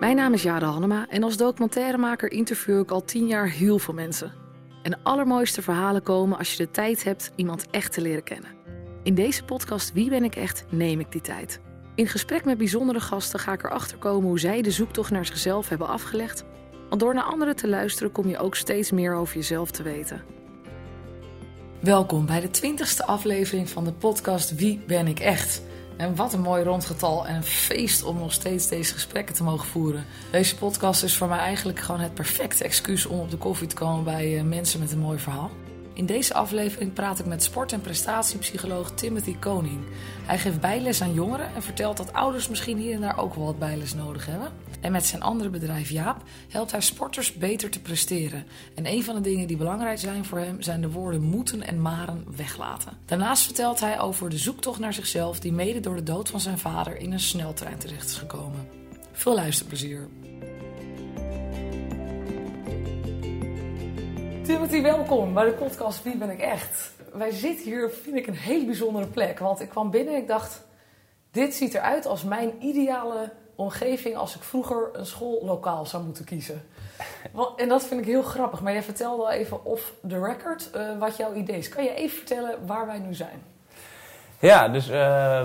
Mijn naam is Jade Hannema en als documentairemaker interview ik al tien jaar heel veel mensen. En de allermooiste verhalen komen als je de tijd hebt iemand echt te leren kennen. In deze podcast Wie ben ik echt neem ik die tijd. In gesprek met bijzondere gasten ga ik erachter komen hoe zij de zoektocht naar zichzelf hebben afgelegd. Want door naar anderen te luisteren kom je ook steeds meer over jezelf te weten. Welkom bij de twintigste aflevering van de podcast Wie ben ik echt? En wat een mooi rondgetal en een feest om nog steeds deze gesprekken te mogen voeren. Deze podcast is voor mij eigenlijk gewoon het perfecte excuus om op de koffie te komen bij eh, mensen met een mooi verhaal. In deze aflevering praat ik met sport- en prestatiepsycholoog Timothy Koning. Hij geeft bijles aan jongeren en vertelt dat ouders misschien hier en daar ook wel wat bijles nodig hebben. En met zijn andere bedrijf Jaap helpt hij sporters beter te presteren. En een van de dingen die belangrijk zijn voor hem zijn de woorden moeten en maren weglaten. Daarnaast vertelt hij over de zoektocht naar zichzelf die mede door de dood van zijn vader in een sneltrein terecht is gekomen. Veel luisterplezier. Timothy, welkom bij de podcast Wie ben ik echt? Wij zitten hier, vind ik, een hele bijzondere plek. Want ik kwam binnen en ik dacht, dit ziet eruit als mijn ideale omgeving als ik vroeger een schoollokaal zou moeten kiezen. En dat vind ik heel grappig. Maar jij vertelde al even off the record uh, wat jouw idee is. Kan je even vertellen waar wij nu zijn? Ja, dus uh,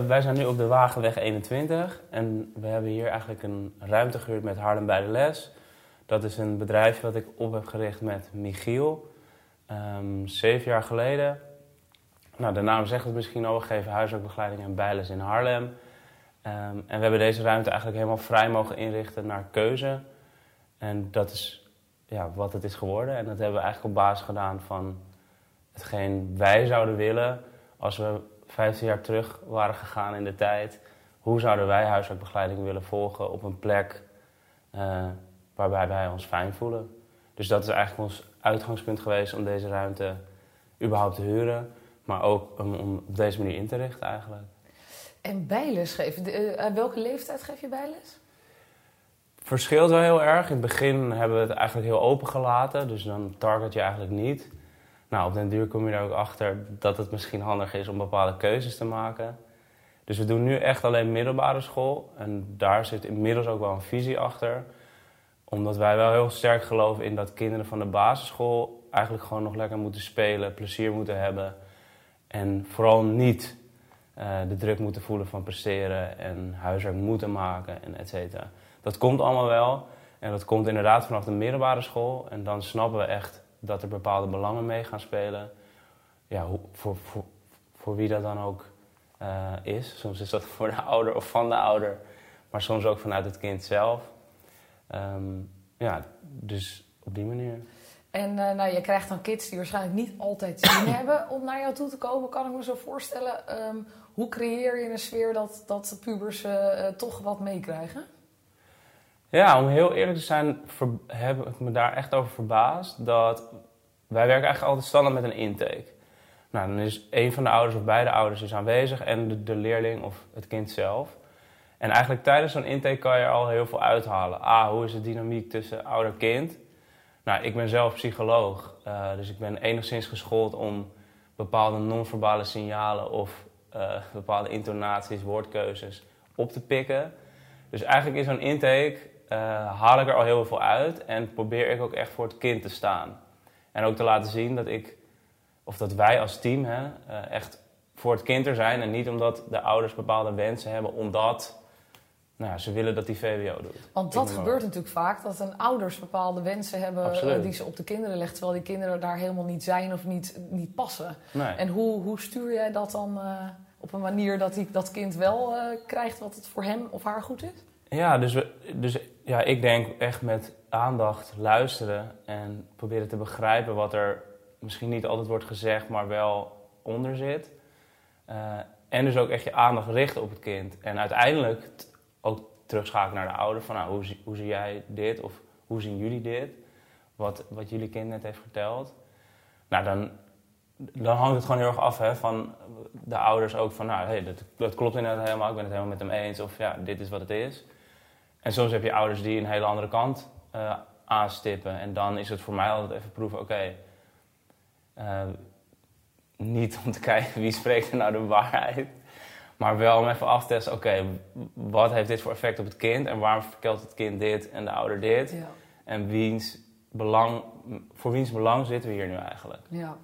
wij zijn nu op de Wagenweg 21. En we hebben hier eigenlijk een ruimte gehuurd met Haarlem bij de Les. Dat is een bedrijf wat ik op heb gericht met Michiel. Um, zeven jaar geleden. Nou, de naam zegt het misschien al. We geven huiswerkbegeleiding en bijles in Haarlem. Um, en we hebben deze ruimte eigenlijk helemaal vrij mogen inrichten naar keuze. En dat is ja, wat het is geworden. En dat hebben we eigenlijk op basis gedaan van hetgeen wij zouden willen als we 15 jaar terug waren gegaan in de tijd. Hoe zouden wij huiswerkbegeleiding willen volgen op een plek uh, waarbij wij ons fijn voelen? Dus dat is eigenlijk ons uitgangspunt geweest om deze ruimte überhaupt te huren. Maar ook om op deze manier in te richten eigenlijk. En bijles geven. Uh, welke leeftijd geef je bijles? Verschilt wel heel erg. In het begin hebben we het eigenlijk heel open gelaten. Dus dan target je eigenlijk niet. Nou, op den duur kom je er ook achter dat het misschien handig is om bepaalde keuzes te maken. Dus we doen nu echt alleen middelbare school. En daar zit inmiddels ook wel een visie achter. Omdat wij wel heel sterk geloven in dat kinderen van de basisschool eigenlijk gewoon nog lekker moeten spelen, plezier moeten hebben. En vooral niet uh, de druk moeten voelen van presteren en huiswerk moeten maken en et cetera. Dat komt allemaal wel. En dat komt inderdaad vanaf de middelbare school. En dan snappen we echt dat er bepaalde belangen mee gaan spelen. Ja, voor, voor, voor wie dat dan ook uh, is. Soms is dat voor de ouder of van de ouder. Maar soms ook vanuit het kind zelf. Um, ja, dus op die manier. En uh, nou, je krijgt dan kids die waarschijnlijk niet altijd zin hebben om naar jou toe te komen, kan ik me zo voorstellen. Um, hoe creëer je een sfeer dat, dat pubers uh, toch wat meekrijgen? Ja, om heel eerlijk te zijn, heb ik me daar echt over verbaasd. Dat wij werken eigenlijk altijd standaard met een intake. Nou, dan is een van de ouders of beide ouders is aanwezig en de, de leerling of het kind zelf. En eigenlijk tijdens zo'n intake kan je al heel veel uithalen. A, hoe is de dynamiek tussen ouder-kind? Nou, ik ben zelf psycholoog, uh, dus ik ben enigszins geschoold om bepaalde non-verbale signalen of uh, bepaalde intonaties, woordkeuzes op te pikken. Dus eigenlijk is zo'n intake uh, haal ik er al heel veel uit en probeer ik ook echt voor het kind te staan. En ook te laten zien dat ik, of dat wij als team hè, uh, echt voor het kind er zijn. En niet omdat de ouders bepaalde wensen hebben, omdat nou, ze willen dat die VWO doet. Want dat gebeurt natuurlijk vaak, dat een ouders bepaalde wensen hebben die ze op de kinderen legt, terwijl die kinderen daar helemaal niet zijn of niet, niet passen. Nee. En hoe, hoe stuur jij dat dan op een manier dat die, dat kind wel krijgt wat het voor hem of haar goed is? Ja, dus, we, dus ja, ik denk echt met aandacht luisteren en proberen te begrijpen wat er misschien niet altijd wordt gezegd, maar wel onder zit. Uh, en dus ook echt je aandacht richten op het kind. En uiteindelijk ook terugschakelen naar de ouder van nou, hoe, zie, hoe zie jij dit of hoe zien jullie dit? Wat, wat jullie kind net heeft verteld. Nou, dan, dan hangt het gewoon heel erg af hè, van de ouders ook van nou, hey, dat, dat klopt inderdaad helemaal, ik ben het helemaal met hem eens of ja, dit is wat het is. En soms heb je ouders die een hele andere kant uh, aanstippen. En dan is het voor mij altijd even proeven, oké, okay, uh, niet om te kijken wie spreekt er nou de waarheid. Maar wel om even af te testen, oké, wat heeft dit voor effect op het kind en waarom verkelt het kind dit en de ouder dit? Ja. En wiens belang, voor wiens belang zitten we hier nu eigenlijk? ja.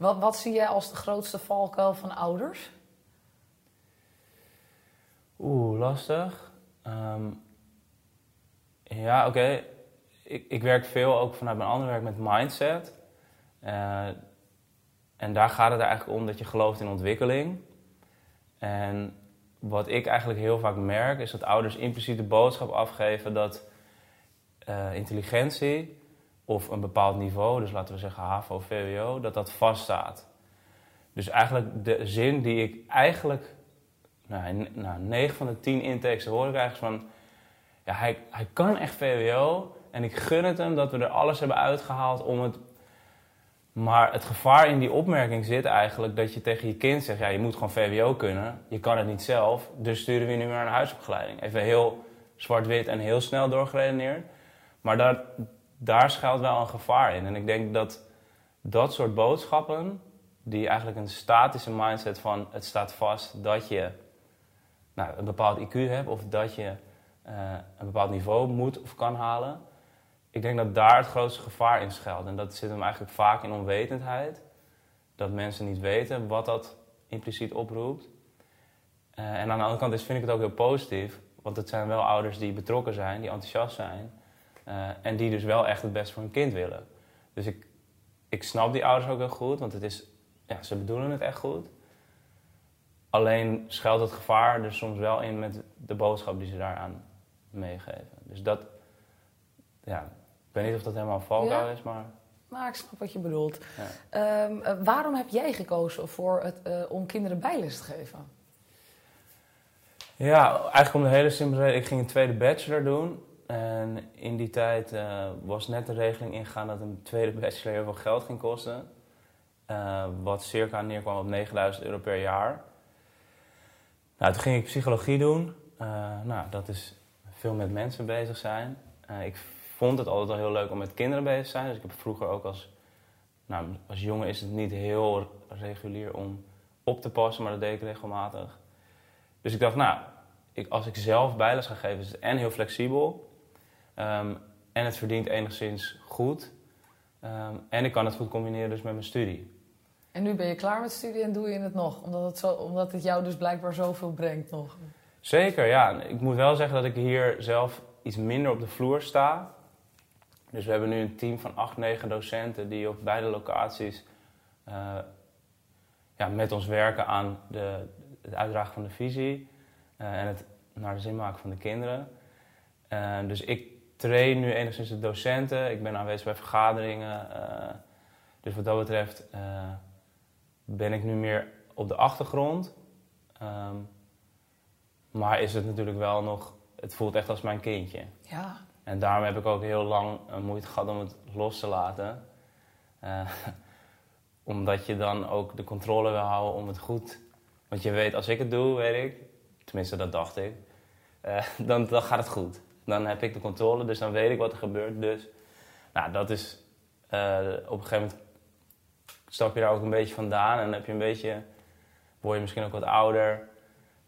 Wat, wat zie jij als de grootste valkuil van ouders? Oeh, lastig. Ehm, ja, oké. Ik, ik werk veel ook vanuit mijn andere werk met mindset. Eh, en daar gaat het eigenlijk om dat je gelooft in ontwikkeling. En wat ik eigenlijk heel vaak merk, is dat ouders impliciet de boodschap afgeven dat eh, intelligentie of een bepaald niveau, dus laten we zeggen HAVO, VWO, dat dat vaststaat. Dus eigenlijk de zin die ik eigenlijk, nou, nou 9 van de 10 intakes hoor ik eigenlijk van, ja, hij, hij kan echt VWO en ik gun het hem dat we er alles hebben uitgehaald om het maar het gevaar in die opmerking zit eigenlijk dat je tegen je kind zegt: ja, je moet gewoon VWO kunnen. Je kan het niet zelf, dus sturen we je nu maar naar een huisopgeleiding. Even heel zwart-wit en heel snel doorgeredeneerd. Maar daar, daar schuilt wel een gevaar in. En ik denk dat dat soort boodschappen, die eigenlijk een statische mindset van het staat vast dat je nou, een bepaald IQ hebt of dat je eh, een bepaald niveau moet of kan halen. Ik denk dat daar het grootste gevaar in schuilt. En dat zit hem eigenlijk vaak in onwetendheid. Dat mensen niet weten wat dat impliciet oproept. Eh, en aan de andere kant is, vind ik het ook heel positief. Want het zijn wel ouders die betrokken zijn, die enthousiast zijn. Eh, en die dus wel echt het beste voor hun kind willen. Dus ik, ik snap die ouders ook heel goed, want het is, ja, ze bedoelen het echt goed. Alleen schuilt het gevaar er soms wel in met de boodschap die ze daaraan meegeven. Dus dat, ja, ik weet niet of dat helemaal valkuil Ja. is, maar Maar ik snap wat je bedoelt. ja. Ehm, eh, waarom heb jij gekozen voor het, eh, om kinderen bijles te geven? Ja, eigenlijk om de hele simpele reden. Ik ging een tweede bachelor doen. En in die tijd eh, was net de regeling ingegaan dat een tweede bachelor heel veel geld ging kosten. Eh, wat circa neerkwam op 9000 euro per jaar. Nou, toen ging ik psychologie doen. Eh, nou, dat is veel met mensen bezig zijn. Ik vond het altijd al heel leuk om met kinderen bezig te zijn. Dus ik heb vroeger ook als, nou, als jongen is het niet heel regulier om op te passen, maar dat deed ik regelmatig. Dus ik dacht, nou, ik, als ik zelf bijles ga geven, is het en heel flexibel. Ehm, en het verdient enigszins goed. ehm, en ik kan het goed combineren dus met mijn studie. En nu ben je klaar met studie en doe je het nog? Omdat het, zo, omdat het jou dus blijkbaar zoveel brengt nog. Zeker, ja. Ik moet wel zeggen dat ik hier zelf iets minder op de vloer sta. Dus we hebben nu een team van acht, negen docenten die op beide locaties eh, ja, met ons werken aan de, het uitdragen van de visie eh, en het naar de zin maken van de kinderen. Eh, dus ik train nu enigszins de docenten, ik ben aanwezig bij vergaderingen. eh, dus wat dat betreft eh, ben ik nu meer op de achtergrond. Ehm, maar is het natuurlijk wel nog, het voelt echt als mijn kindje. Ja, En daarom heb ik ook heel lang eh, moeite gehad om het los te laten. Omdat je dan ook de controle wil houden om het goed. Want je weet, als ik het doe, weet ik, tenminste dat dacht ik, dan, dan gaat het goed. Dan heb ik de controle, dus dan weet ik wat er gebeurt. Dus, nou, dat is, eh, op een gegeven moment stap je daar ook een beetje vandaan en heb je een beetje, word je misschien ook wat ouder.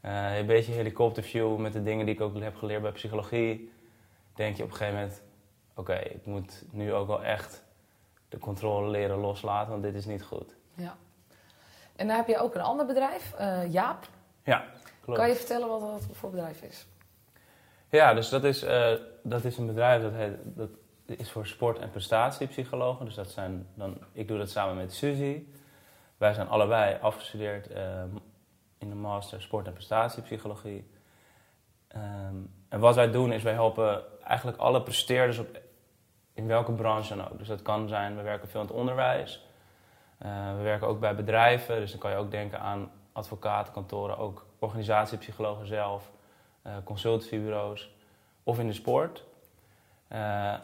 Eh, een beetje helikopterview met de dingen die ik ook heb geleerd bij psychologie. Denk je op een gegeven moment, oké, ik moet nu ook wel echt de controle leren loslaten, want dit is niet goed. ja. En dan heb je ook een ander bedrijf, eh, Jaap. Ja, klopt. Kan je vertellen wat dat voor bedrijf is? Ja, dus dat is, eh, dat is een bedrijf dat, heet, dat is voor sport- en prestatiepsychologen. Dus dat zijn dan, ik doe dat samen met Suzy. Wij zijn allebei afgestudeerd eh, in de master sport- en prestatiepsychologie. Ehm, en wat wij doen is wij helpen eigenlijk alle presteerders op, in welke branche dan ook. Dus dat kan zijn, we werken veel in het onderwijs. Eh, we werken ook bij bedrijven, dus dan kan je ook denken aan advocatenkantoren, ook organisatiepsychologen zelf consultancybureaus of in de sport. Eh,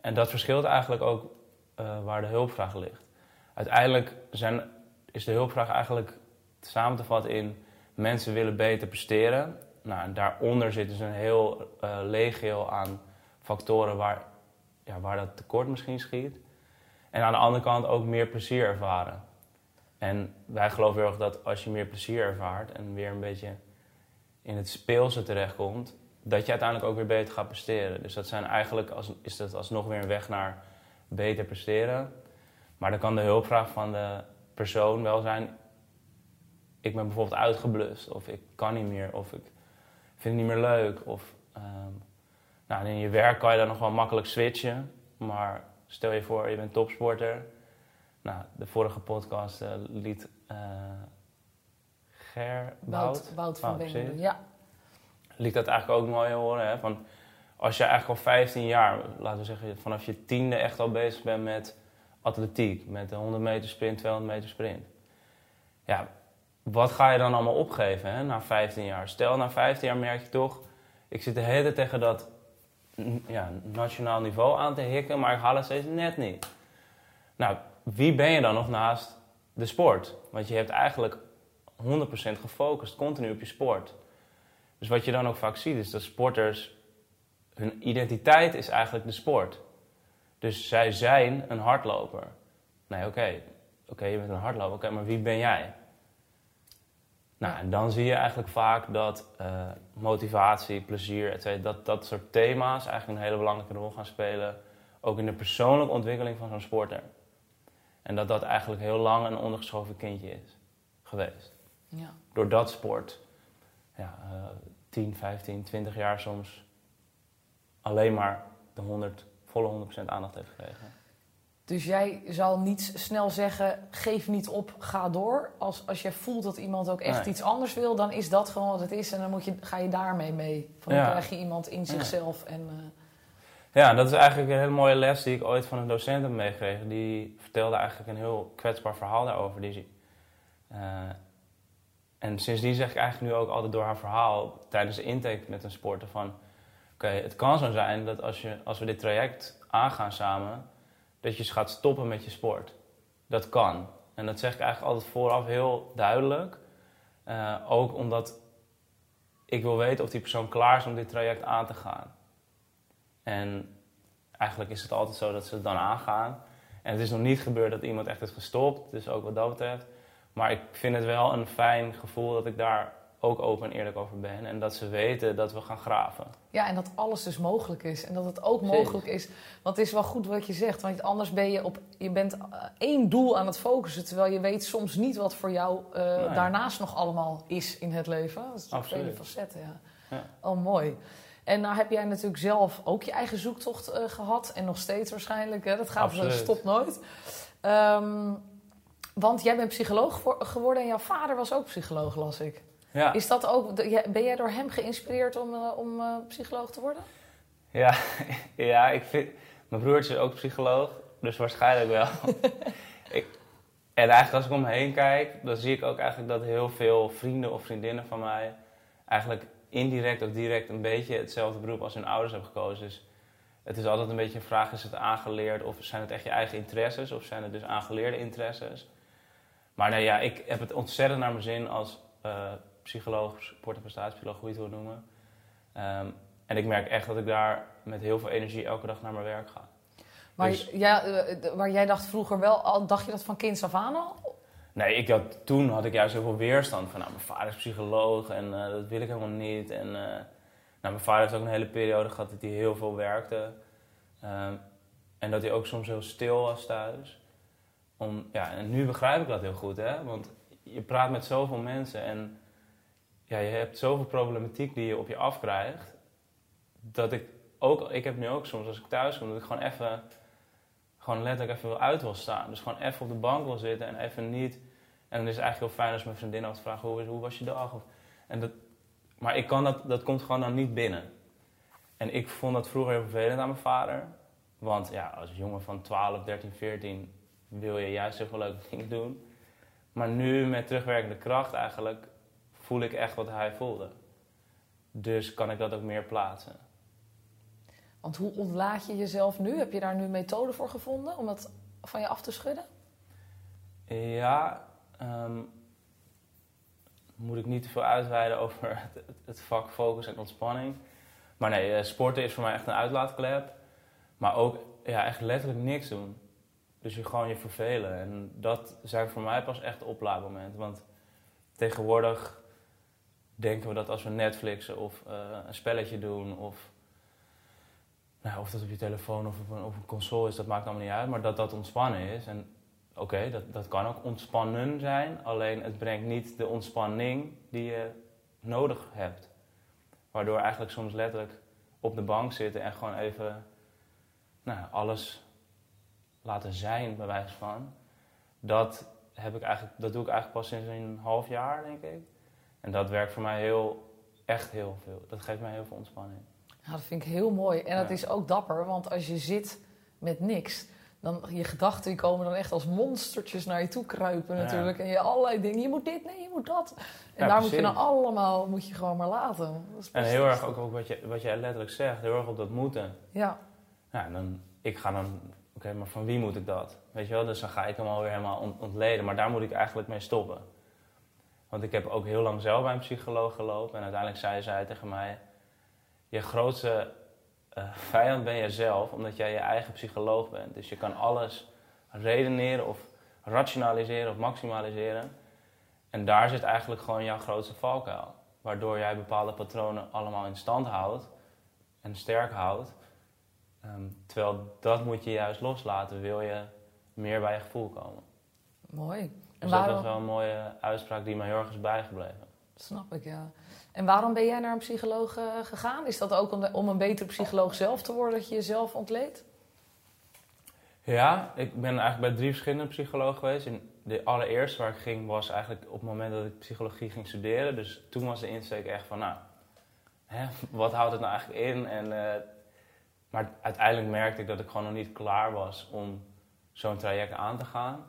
en dat verschilt eigenlijk ook eh, waar de hulpvraag ligt. Uiteindelijk zijn, is de hulpvraag eigenlijk samen te vatten in mensen willen beter presteren. Nou, daaronder zit dus een heel eh, legio aan factoren waar, ja, waar dat tekort misschien schiet. En aan de andere kant ook meer plezier ervaren. En wij geloven heel erg dat als je meer plezier ervaart en weer een beetje in het speelse terechtkomt, dat je uiteindelijk ook weer beter gaat presteren. Dus dat zijn eigenlijk als, is dat alsnog weer een weg naar beter presteren. Maar dan kan de hulpvraag van de persoon wel zijn: ik ben bijvoorbeeld uitgeblust, of ik kan niet meer, of ik vind het niet meer leuk. Of, ehm, nou, in je werk kan je dan nog wel makkelijk switchen, maar stel je voor, je bent topsporter. Nou, de vorige podcast uh, liet uh, Ger Wout, Wout van oh, ja. Liet dat eigenlijk ook mooi horen. Hè? Van, als je eigenlijk al 15 jaar, laten we zeggen, vanaf je tiende echt al bezig bent met atletiek, met de 100 meter sprint, 200 meter sprint. Ja, wat ga je dan allemaal opgeven hè, na 15 jaar? Stel, na 15 jaar merk je toch, ik zit de hele tijd tegen dat ja, nationaal niveau aan te hikken, maar ik haal het steeds net niet. Nou, wie ben je dan nog naast de sport? Want je hebt eigenlijk 100% gefocust, continu op je sport. Dus wat je dan ook vaak ziet, is dat sporters, hun identiteit is eigenlijk de sport. Dus zij zijn een hardloper. Nee, oké, oké, je bent een hardloper, oké, maar wie ben jij? Nou, en dan zie je eigenlijk vaak dat uh, motivatie, plezier, etc., dat dat soort thema's eigenlijk een hele belangrijke rol gaan spelen. Ook in de persoonlijke ontwikkeling van zo'n sporter. En dat dat eigenlijk heel lang een ondergeschoven kindje is geweest. Ja. Doordat sport ja, uh, 10, 15, 20 jaar soms alleen maar de 100, volle 100% aandacht heeft gekregen. Dus jij zal niet snel zeggen: geef niet op, ga door. Als, als je voelt dat iemand ook echt iets anders wil, dan is dat gewoon wat het is. En dan moet je, ga je daarmee mee. Van dan krijg je iemand in zichzelf. En, uh... Ja, dat is eigenlijk een hele mooie les die ik ooit van een docent heb meegekregen. Die vertelde eigenlijk een heel kwetsbaar verhaal daarover. Die, uh, en sindsdien zeg ik eigenlijk nu ook altijd door haar verhaal tijdens de intake met een sporter van... Oké, het kan zo zijn dat als, je, als we dit traject aangaan samen dat je gaat stoppen met je sport. Dat kan. En dat zeg ik eigenlijk altijd vooraf heel duidelijk. Uh, ook omdat ik wil weten of die persoon klaar is om dit traject aan te gaan. En eigenlijk is het altijd zo dat ze het dan aangaan. En het is nog niet gebeurd dat iemand echt is gestopt, dus ook wat dat betreft. Maar ik vind het wel een fijn gevoel dat ik daar ook open en eerlijk over ben. En dat ze weten dat we gaan graven. Ja, en dat alles dus mogelijk is. En dat het ook mogelijk is. Want het is wel goed wat je zegt. Want anders ben je op. Je bent eh, één doel aan het focussen. Terwijl je weet soms niet wat voor jou uh, daarnaast nog allemaal is in het leven. Dat is vele facetten. Ja. ja. Oh, mooi. En nou heb jij natuurlijk zelf ook je eigen zoektocht uh, gehad. En nog steeds waarschijnlijk. Hè? Dat gaat, dat stopt nooit. Um, want jij bent psycholoog geworden en jouw vader was ook psycholoog, las ik. Ja. Is dat ook, ben jij door hem geïnspireerd om, uh, om uh, psycholoog te worden? Ja, ja ik vind, mijn broertje is ook psycholoog, dus waarschijnlijk wel. ik, en eigenlijk als ik om me heen kijk, dan zie ik ook eigenlijk dat heel veel vrienden of vriendinnen van mij eigenlijk indirect of direct een beetje hetzelfde beroep als hun ouders hebben gekozen. Dus het is altijd een beetje een vraag, is het aangeleerd of zijn het echt je eigen interesses of zijn het dus aangeleerde interesses? Maar nee, ja, ik heb het ontzettend naar mijn zin als uh, psycholoog, sport- en prestatiepsycholoog, hoe je het wil noemen. Um, en ik merk echt dat ik daar met heel veel energie elke dag naar mijn werk ga. Maar dus, ja, uh, waar jij dacht vroeger wel, al, dacht je dat van kinds af aan al? Nee, ik had, toen had ik juist heel veel weerstand van, nou, mijn vader is psycholoog en uh, dat wil ik helemaal niet. En nou, mijn vader heeft ook een hele periode gehad dat hij heel veel werkte. Um, en dat hij ook soms heel stil was thuis. Om, ja, en nu begrijp ik dat heel goed, hè. Want je praat met zoveel mensen en ja, je hebt zoveel problematiek die je op je afkrijgt. Dat ik ook, ik heb nu ook soms als ik thuis kom, dat ik gewoon even, gewoon letterlijk even uit wil staan. Dus gewoon even op de bank wil zitten en even niet. En dan is het eigenlijk heel fijn als mijn vriendin te vragen, hoe, hoe was je dag? Of, en dat, maar ik kan dat, dat komt gewoon dan niet binnen. En ik vond dat vroeger heel vervelend aan mijn vader. Want ja, als jongen van 12, 13, 14 wil je juist heel veel leuke dingen doen. Maar nu met terugwerkende kracht eigenlijk voel ik echt wat hij voelde. Dus kan ik dat ook meer plaatsen. Want hoe ontlaat je jezelf nu? Heb je daar nu methoden voor gevonden om dat van je af te schudden? Ja, um, moet ik niet te veel uitweiden over het, het, vak focus en ontspanning. Maar nee, eh, sporten is voor mij echt een uitlaatklep. Maar ook ja, echt letterlijk niks doen. Dus je gewoon je vervelen. En dat zijn voor mij pas echt oplaadmomenten. Want tegenwoordig denken we dat als we Netflixen of eh, een spelletje doen of, nou, of dat op je telefoon of op een, op een console is, dat maakt allemaal niet uit. Maar dat dat ontspannen is. En oké, dat, dat kan ook ontspannen zijn. Alleen het brengt niet de ontspanning die je nodig hebt. Waardoor eigenlijk soms letterlijk op de bank zitten en gewoon even nou, alles laten zijn, bij wijze van. Dat, heb ik eigenlijk, dat doe ik eigenlijk pas sinds een half jaar, denk ik. En dat werkt voor mij heel, echt heel veel. Dat geeft mij heel veel ontspanning. Ja, dat vind ik heel mooi. En dat is ook dapper, want als je zit met niks, dan je gedachten die komen dan echt als monstertjes naar je toe kruipen natuurlijk. En je allerlei dingen, je moet dit, nee, je moet dat. En daar moet je dan allemaal, moet je gewoon maar laten. en heel erg ook, ook wat, je, wat jij letterlijk zegt, heel erg op dat moeten. Ja. Ja, dan, ik ga dan, oké, maar van wie moet ik dat? Weet je wel, dus dan ga ik hem alweer helemaal ontleden. Maar daar moet ik eigenlijk mee stoppen. Want ik heb ook heel lang zelf bij een psycholoog gelopen. En uiteindelijk zei zij tegen mij: Je grootste uh, vijand ben jezelf, omdat jij je eigen psycholoog bent. Dus je kan alles redeneren of rationaliseren of maximaliseren. En daar zit eigenlijk gewoon jouw grootste valkuil. Waardoor jij bepaalde patronen allemaal in stand houdt en sterk houdt. Ehm, terwijl dat moet je juist loslaten, wil je meer bij je gevoel komen. Mooi. Dus dat was wel een mooie uitspraak die mij heel erg is bijgebleven. snap ik, ja. En waarom ben jij naar een psycholoog eh, gegaan? Is dat ook om, om, een betere psycholoog zelf te worden, dat je jezelf ontleedt? Ja, ik ben eigenlijk bij drie verschillende psychologen geweest. En de allereerste waar ik ging was eigenlijk op het moment dat ik psychologie ging studeren. Dus toen was de insteek echt van, nou, hè, wat houdt het nou eigenlijk in? En, eh, maar uiteindelijk merkte ik dat ik gewoon nog niet klaar was om zo'n traject aan te gaan.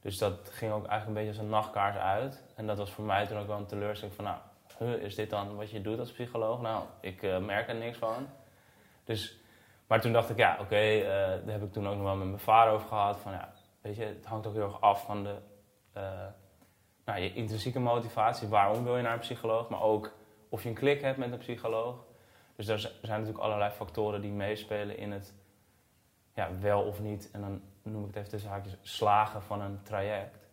Dus dat ging ook eigenlijk een beetje als een nachtkaart uit. En dat was voor mij toen ook wel een teleurstelling van, nou, is dit dan wat je doet als psycholoog? Nou, ik uh, merk er niks van. Dus, maar toen dacht ik, ja, oké, uh, daar heb ik toen ook nog wel met mijn vader over gehad. Van, ja, weet je, het hangt ook heel erg af van de, uh, nou, je intrinsieke motivatie. Waarom wil je naar een psycholoog? Maar ook of je een klik hebt met een psycholoog. Dus er zijn natuurlijk allerlei factoren die meespelen in het ja, wel of niet. En dan noem ik het even tussen haakjes, slagen van een traject.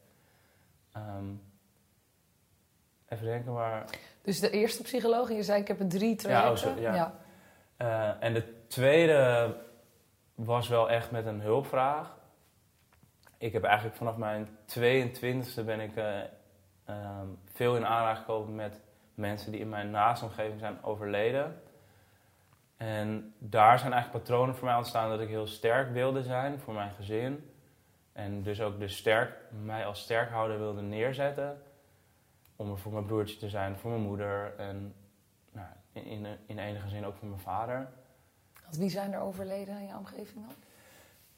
Um, even denken waar... Dus de eerste psycholoog, en je zei ik heb een drie trajecten. Ja, oh, ja. Uh, en de tweede was wel echt met een hulpvraag. Ik heb eigenlijk vanaf mijn 22e ben ik uh, um, veel in aanraking gekomen met mensen die in mijn naastomgeving zijn overleden. En daar zijn eigenlijk patronen voor mij ontstaan dat ik heel sterk wilde zijn voor mijn gezin. En dus ook de sterk, mij als sterkhouder wilde neerzetten. Om er voor mijn broertje te zijn, voor mijn moeder en nou, in, in, in enige zin ook voor mijn vader. wie zijn er overleden in jouw omgeving dan?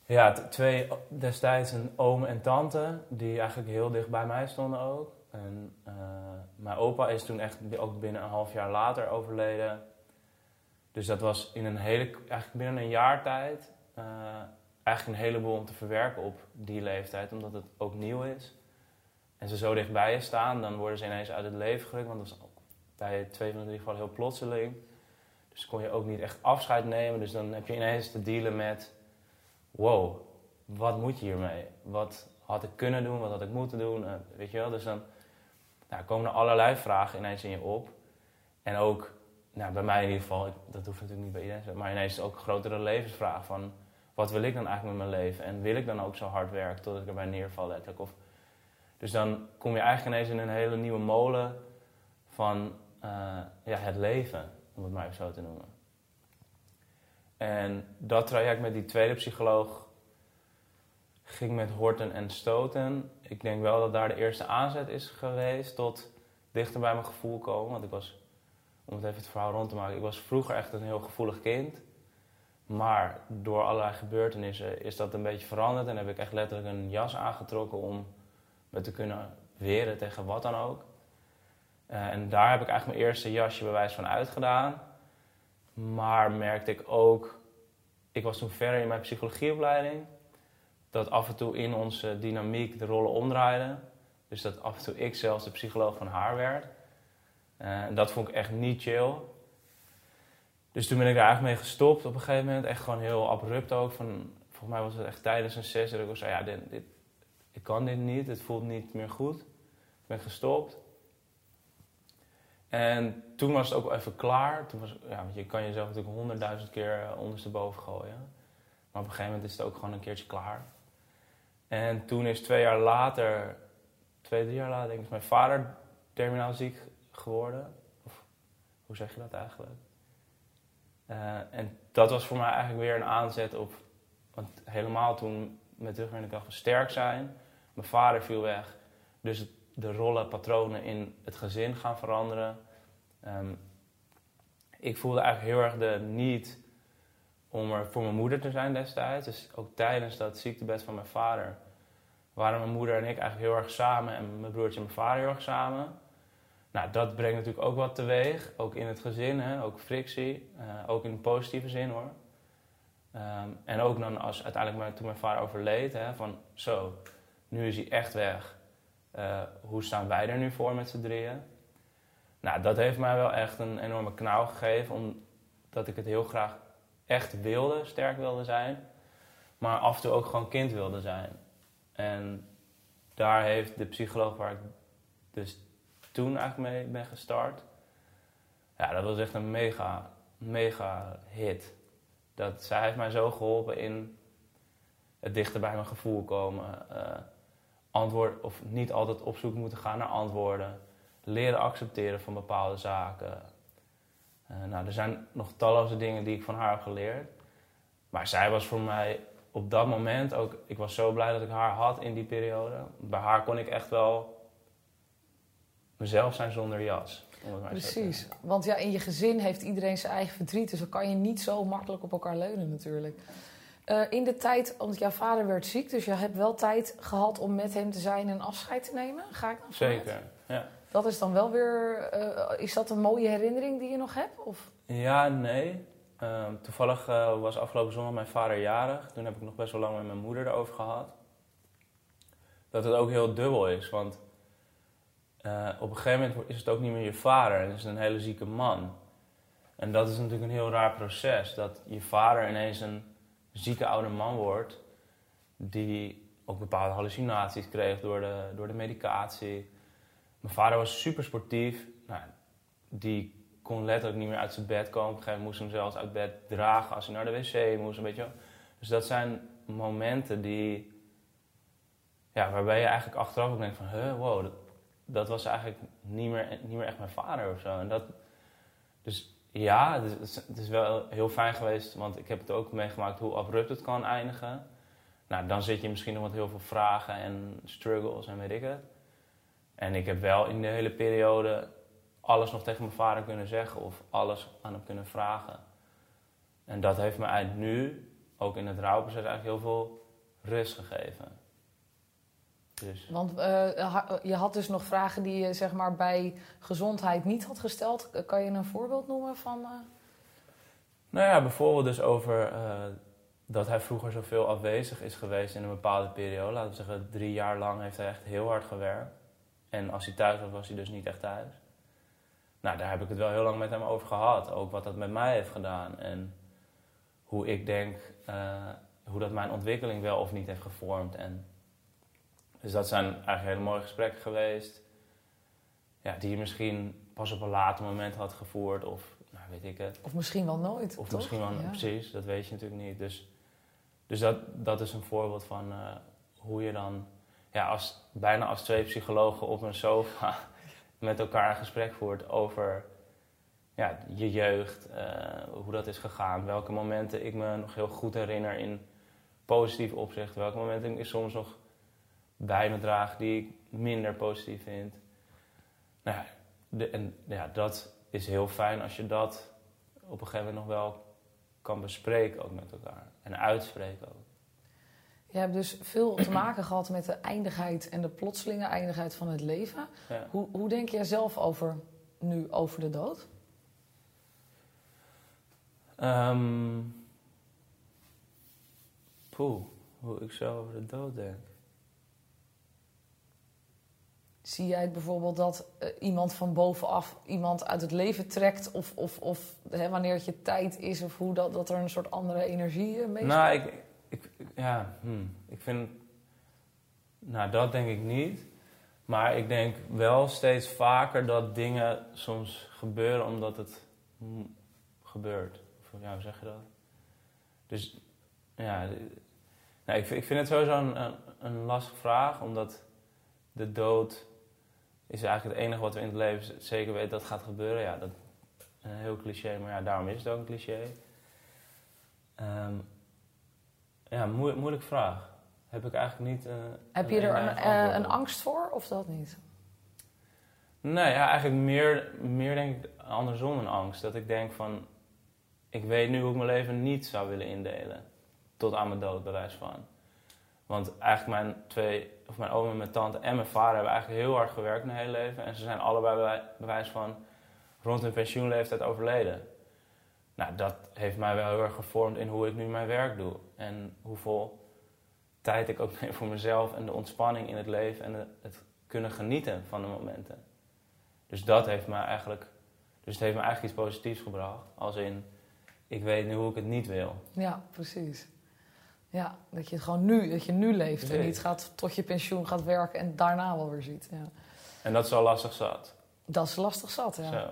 Ja, twee destijds een oom en tante die eigenlijk heel dicht bij mij stonden ook. En uh, mijn opa is toen echt ook binnen een half jaar later overleden. Dus dat was in een hele, eigenlijk binnen een jaar tijd uh, eigenlijk een heleboel om te verwerken op die leeftijd, omdat het ook nieuw is. En ze zo dichtbij je staan, dan worden ze ineens uit het leven gerukt, want dat was bij twee van de drie gevallen heel plotseling. Dus kon je ook niet echt afscheid nemen, dus dan heb je ineens te dealen met, wow, wat moet je hiermee? Wat had ik kunnen doen, wat had ik moeten doen, uh, weet je wel? Dus dan nou, komen er allerlei vragen ineens in je op. En ook nou, bij mij in ieder geval, dat hoeft natuurlijk niet bij iedereen, maar ineens ook een grotere levensvraag van wat wil ik dan eigenlijk met mijn leven en wil ik dan ook zo hard werken tot ik erbij neerval letterlijk. Of, dus dan kom je eigenlijk ineens in een hele nieuwe molen van uh, ja, het leven, om het maar zo te noemen. En dat traject met die tweede psycholoog ging met horten en stoten. Ik denk wel dat daar de eerste aanzet is geweest tot dichter bij mijn gevoel komen. Want ik was om het even het verhaal rond te maken. Ik was vroeger echt een heel gevoelig kind. Maar door allerlei gebeurtenissen is dat een beetje veranderd. En heb ik echt letterlijk een jas aangetrokken om me te kunnen weren tegen wat dan ook. Uh, en daar heb ik eigenlijk mijn eerste jasje bewijs van uitgedaan. Maar merkte ik ook, ik was toen verder in mijn psychologieopleiding, dat af en toe in onze dynamiek de rollen omdraaiden. Dus dat af en toe ik zelfs de psycholoog van haar werd. Uh, dat vond ik echt niet chill. Dus toen ben ik daar eigenlijk mee gestopt op een gegeven moment. Echt gewoon heel abrupt ook. Van, volgens mij was het echt tijdens een sessie dat ik zei, ja, dit, ik kan dit niet, het voelt niet meer goed. Ik ben gestopt. En toen was het ook even klaar. Toen was, ja, je kan jezelf natuurlijk honderdduizend keer eh, ondersteboven gooien. Maar op een gegeven moment is het ook gewoon een keertje klaar. En toen is twee jaar later, twee, drie jaar later, denk ik, mijn vader terminaal ziek geworden. Of hoe zeg je dat eigenlijk? Uh, en dat was voor mij eigenlijk weer een aanzet op, want helemaal toen met terugwerkende kracht sterk zijn. Mijn vader viel weg, dus de rollen, patronen in het gezin gaan veranderen. Um, ik voelde eigenlijk heel erg de niet om er voor mijn moeder te zijn destijds. Dus ook tijdens dat ziektebed van mijn vader waren mijn moeder en ik eigenlijk heel erg samen en mijn broertje en mijn vader heel erg samen. Nou, dat brengt natuurlijk ook wat teweeg, ook in het gezin, hè? ook frictie, uh, ook in positieve zin hoor. Um, en ook dan als uiteindelijk toen mijn vader overleed, hè, van zo, nu is hij echt weg. Uh, hoe staan wij er nu voor met z'n drieën? Nou, dat heeft mij wel echt een enorme knauw gegeven, omdat ik het heel graag echt wilde, sterk wilde zijn, maar af en toe ook gewoon kind wilde zijn. En daar heeft de psycholoog waar ik dus toen eigenlijk mee ben gestart, ja, dat was echt een mega, mega hit. Dat, zij heeft mij zo geholpen in het dichter bij mijn gevoel komen. Uh, antwoord, of niet altijd op zoek moeten gaan naar antwoorden. Leren accepteren van bepaalde zaken. Uh, nou, er zijn nog talloze dingen die ik van haar heb geleerd. Maar zij was voor mij op dat moment ook... Ik was zo blij dat ik haar had in die periode. Bij haar kon ik echt wel mezelf zijn zonder jas. Precies, want ja, in je gezin heeft iedereen zijn eigen verdriet. Dus dan kan je niet zo makkelijk op elkaar leunen natuurlijk. Uh, in de tijd, want jouw vader werd ziek, dus je hebt wel tijd gehad om met hem te zijn en afscheid te nemen. Ga ik dan Zeker, ja. Dat is dan wel weer, uh, is dat een mooie herinnering die je nog hebt? Of? Ja, nee. Uh, toevallig uh, was afgelopen zondag mijn vader jarig. Toen heb ik nog best wel lang met mijn moeder erover gehad. Dat het ook heel dubbel is, want uh, op een gegeven moment is het ook niet meer je vader en is het een hele zieke man. En dat is natuurlijk een heel raar proces. Dat je vader ineens een zieke oude man wordt, die ook bepaalde hallucinaties kreeg door de, door de medicatie. Mijn vader was super sportief. Nou, die kon letterlijk niet meer uit zijn bed komen. Op een gegeven moment moest hem zelfs uit bed dragen als hij naar de wc moest. Een beetje. Dus dat zijn momenten die, ja, waarbij je eigenlijk achteraf ook denkt van, huh, wow, dat was eigenlijk niet meer, niet meer echt mijn vader of zo. En dat, dus ja, het is, het is wel heel fijn geweest, want ik heb het ook meegemaakt hoe abrupt het kan eindigen. Nou, dan zit je misschien nog met heel veel vragen en struggles en weet ik het. En ik heb wel in de hele periode alles nog tegen mijn vader kunnen zeggen of alles aan hem kunnen vragen. En dat heeft me eigenlijk nu, ook in het rouwproces, eigenlijk heel veel rust gegeven. Dus. Want uh, je had dus nog vragen die je zeg maar, bij gezondheid niet had gesteld. Kan je een voorbeeld noemen van. Uh... Nou ja, bijvoorbeeld dus over uh, dat hij vroeger zoveel afwezig is geweest in een bepaalde periode. Laten we zeggen, drie jaar lang heeft hij echt heel hard gewerkt. En als hij thuis was, was hij dus niet echt thuis. Nou, daar heb ik het wel heel lang met hem over gehad. Ook wat dat met mij heeft gedaan. En hoe ik denk, hoe dat mijn ontwikkeling wel of niet heeft gevormd. En dus dat zijn eigenlijk hele mooie gesprekken geweest. Ja, die je misschien pas op een later moment had gevoerd. Of nou, weet ik het. Of misschien wel nooit. Of misschien wel, ja. precies, dat weet je natuurlijk niet. Dus, dus dat, dat is een voorbeeld van uh, hoe je dan, ja, als, bijna als twee psychologen op een sofa met elkaar een gesprek voert over ja, je jeugd, uh, hoe dat is gegaan. Welke momenten ik me nog heel goed herinner in positief opzicht. Welke momenten ik soms nog bij me draag die ik minder positief vind. Nou ja, de, en ja, dat is heel fijn als je dat op een gegeven moment nog wel kan bespreken ook met elkaar. En uitspreken ook. Je hebt dus veel te maken gehad met de eindigheid en de plotselinge eindigheid van het leven. Hoe, hoe denk jij zelf over nu over de dood? Um, poeh, hoe ik zelf over de dood denk. Zie jij het bijvoorbeeld dat uh, iemand van bovenaf iemand uit het leven trekt? Of, of, of hè, wanneer het je tijd is? Of hoe dat, dat er een soort andere energie uh, mee Nou, ik, ik, ja, hmm, ik vind, nou dat denk ik niet. Maar ik denk wel steeds vaker dat dingen soms gebeuren omdat het gebeurt. Of, ja, hoe zeg je dat? Dus ja, nou, ik, ik vind het sowieso een, een, een lastige vraag, omdat de dood is eigenlijk het enige wat we in het leven zeker weten dat gaat gebeuren. Ja, dat een heel cliché, maar ja, daarom is het ook een cliché. Um, ja, moe moeilijke vraag. Heb ik eigenlijk niet. Uh, Heb je er een, uh, een, angst voor of dat niet? Nee, ja, eigenlijk meer, meer denk ik andersom een angst. Dat ik denk van, ik weet nu hoe ik mijn leven niet zou willen indelen. Tot aan mijn dood, bij wijze van. Want eigenlijk mijn twee, of mijn oom en mijn tante en mijn vader hebben eigenlijk heel hard gewerkt mijn hele leven. En ze zijn allebei bij wijze van rond hun pensioenleeftijd overleden. Nou, dat heeft mij wel heel erg gevormd in hoe ik nu mijn werk doe. En hoeveel tijd ik ook neem voor mezelf en de ontspanning in het leven en het kunnen genieten van de momenten. Dus dat heeft mij eigenlijk, dus het heeft me eigenlijk iets positiefs gebracht. Als in, ik weet nu hoe ik het niet wil. Ja, precies. Ja, dat je het gewoon nu, dat je nu leeft en niet gaat tot je pensioen gaat werken en daarna wel weer ziet. Ja. En dat is al lastig zat. Dat is lastig zat, ja. Zo.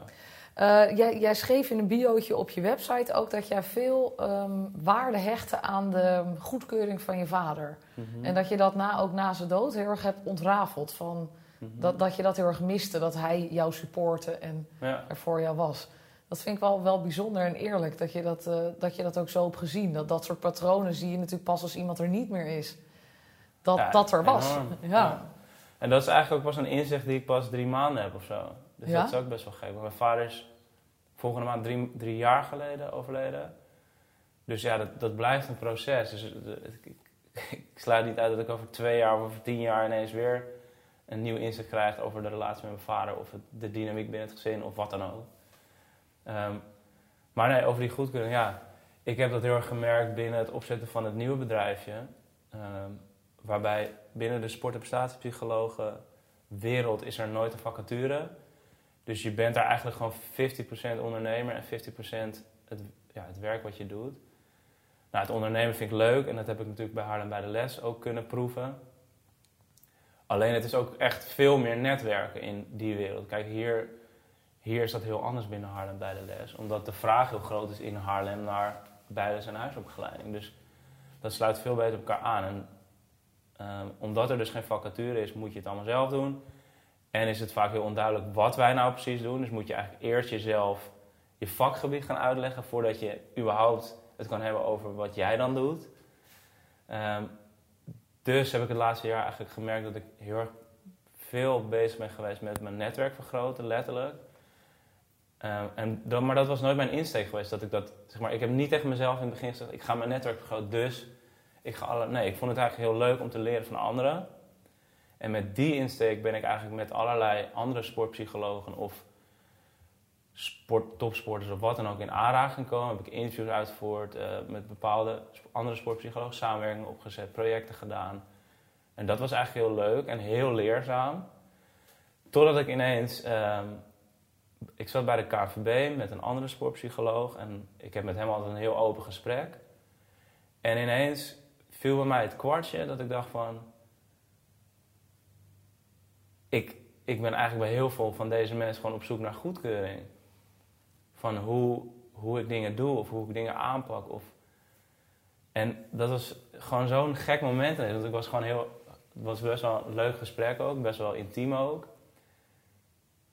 Uh, jij, jij, schreef in een biootje op je website ook dat jij veel um, waarde hechtte aan de goedkeuring van je vader. Mhm. En dat je dat na, ook na zijn dood heel erg hebt ontrafeld. Van mhm. dat, dat je dat heel erg miste, dat hij jou supportte en er voor jou was. Dat vind ik wel, wel bijzonder en eerlijk dat je dat, uh, dat je dat ook zo hebt gezien. Dat dat soort patronen zie je natuurlijk pas als iemand er niet meer is. Dat dat er was. Ja. ja. En dat is eigenlijk ook pas een inzicht die ik pas drie maanden heb of zo. Dus dat is ook best wel gek. Want mijn vader is volgende maand drie, drie jaar geleden overleden. Dus ja, dat, dat blijft een proces. Dus ik, ik, ik, sluit niet uit dat ik over twee jaar of over tien jaar ineens weer een nieuw inzicht krijg over de relatie met mijn vader of de dynamiek binnen het gezin of wat dan ook. Ehm, maar nee, over die goedkeuring, ja. Ik heb dat heel erg gemerkt binnen het opzetten van het nieuwe bedrijfje. Ehm, waarbij binnen de sport- en prestatiepsychologen wereld is er nooit een vacature. Dus je bent daar eigenlijk gewoon 50% ondernemer en 50% het, ja, het werk wat je doet. Nou, het ondernemen vind ik leuk en dat heb ik natuurlijk bij Haarlem bij de Les ook kunnen proeven. Alleen het is ook echt veel meer netwerken in die wereld. Kijk, hier, hier is dat heel anders binnen Haarlem bij de Les. Omdat de vraag heel groot is in Haarlem naar bijles- en huisopgeleiding. Dus dat sluit veel beter op elkaar aan. En ehm, omdat er dus geen vacature is, moet je het allemaal zelf doen. En is het vaak heel onduidelijk wat wij nou precies doen. Dus moet je eigenlijk eerst jezelf je vakgebied gaan uitleggen voordat je überhaupt het kan hebben over wat jij dan doet. Ehm, dus heb ik het laatste jaar eigenlijk gemerkt dat ik heel erg veel bezig ben geweest met mijn netwerk vergroten, letterlijk. Ehm, en maar dat was nooit mijn insteek geweest. Dat ik, dat, zeg maar, ik heb niet tegen mezelf in het begin gezegd: ik ga mijn netwerk vergroten, dus ik ga alle. Nee, ik vond het eigenlijk heel leuk om te leren van anderen. En met die insteek ben ik eigenlijk met allerlei andere sportpsychologen of sport, topsporters of wat dan ook in aanraking gekomen. Heb ik interviews uitgevoerd uh, met bepaalde andere sportpsychologen, samenwerkingen opgezet, projecten gedaan. En dat was eigenlijk heel leuk en heel leerzaam. Totdat ik ineens, uh, ik zat bij de KVB met een andere sportpsycholoog en ik heb met hem altijd een heel open gesprek. En ineens viel bij mij het kwartje dat ik dacht van, ik, ik ben eigenlijk bij heel veel van deze mensen gewoon op zoek naar goedkeuring. Van hoe, hoe ik dingen doe of hoe ik dingen aanpak. Of... En dat was gewoon zo'n gek moment. Want ik was gewoon heel, het was best wel een leuk gesprek ook, best wel intiem ook.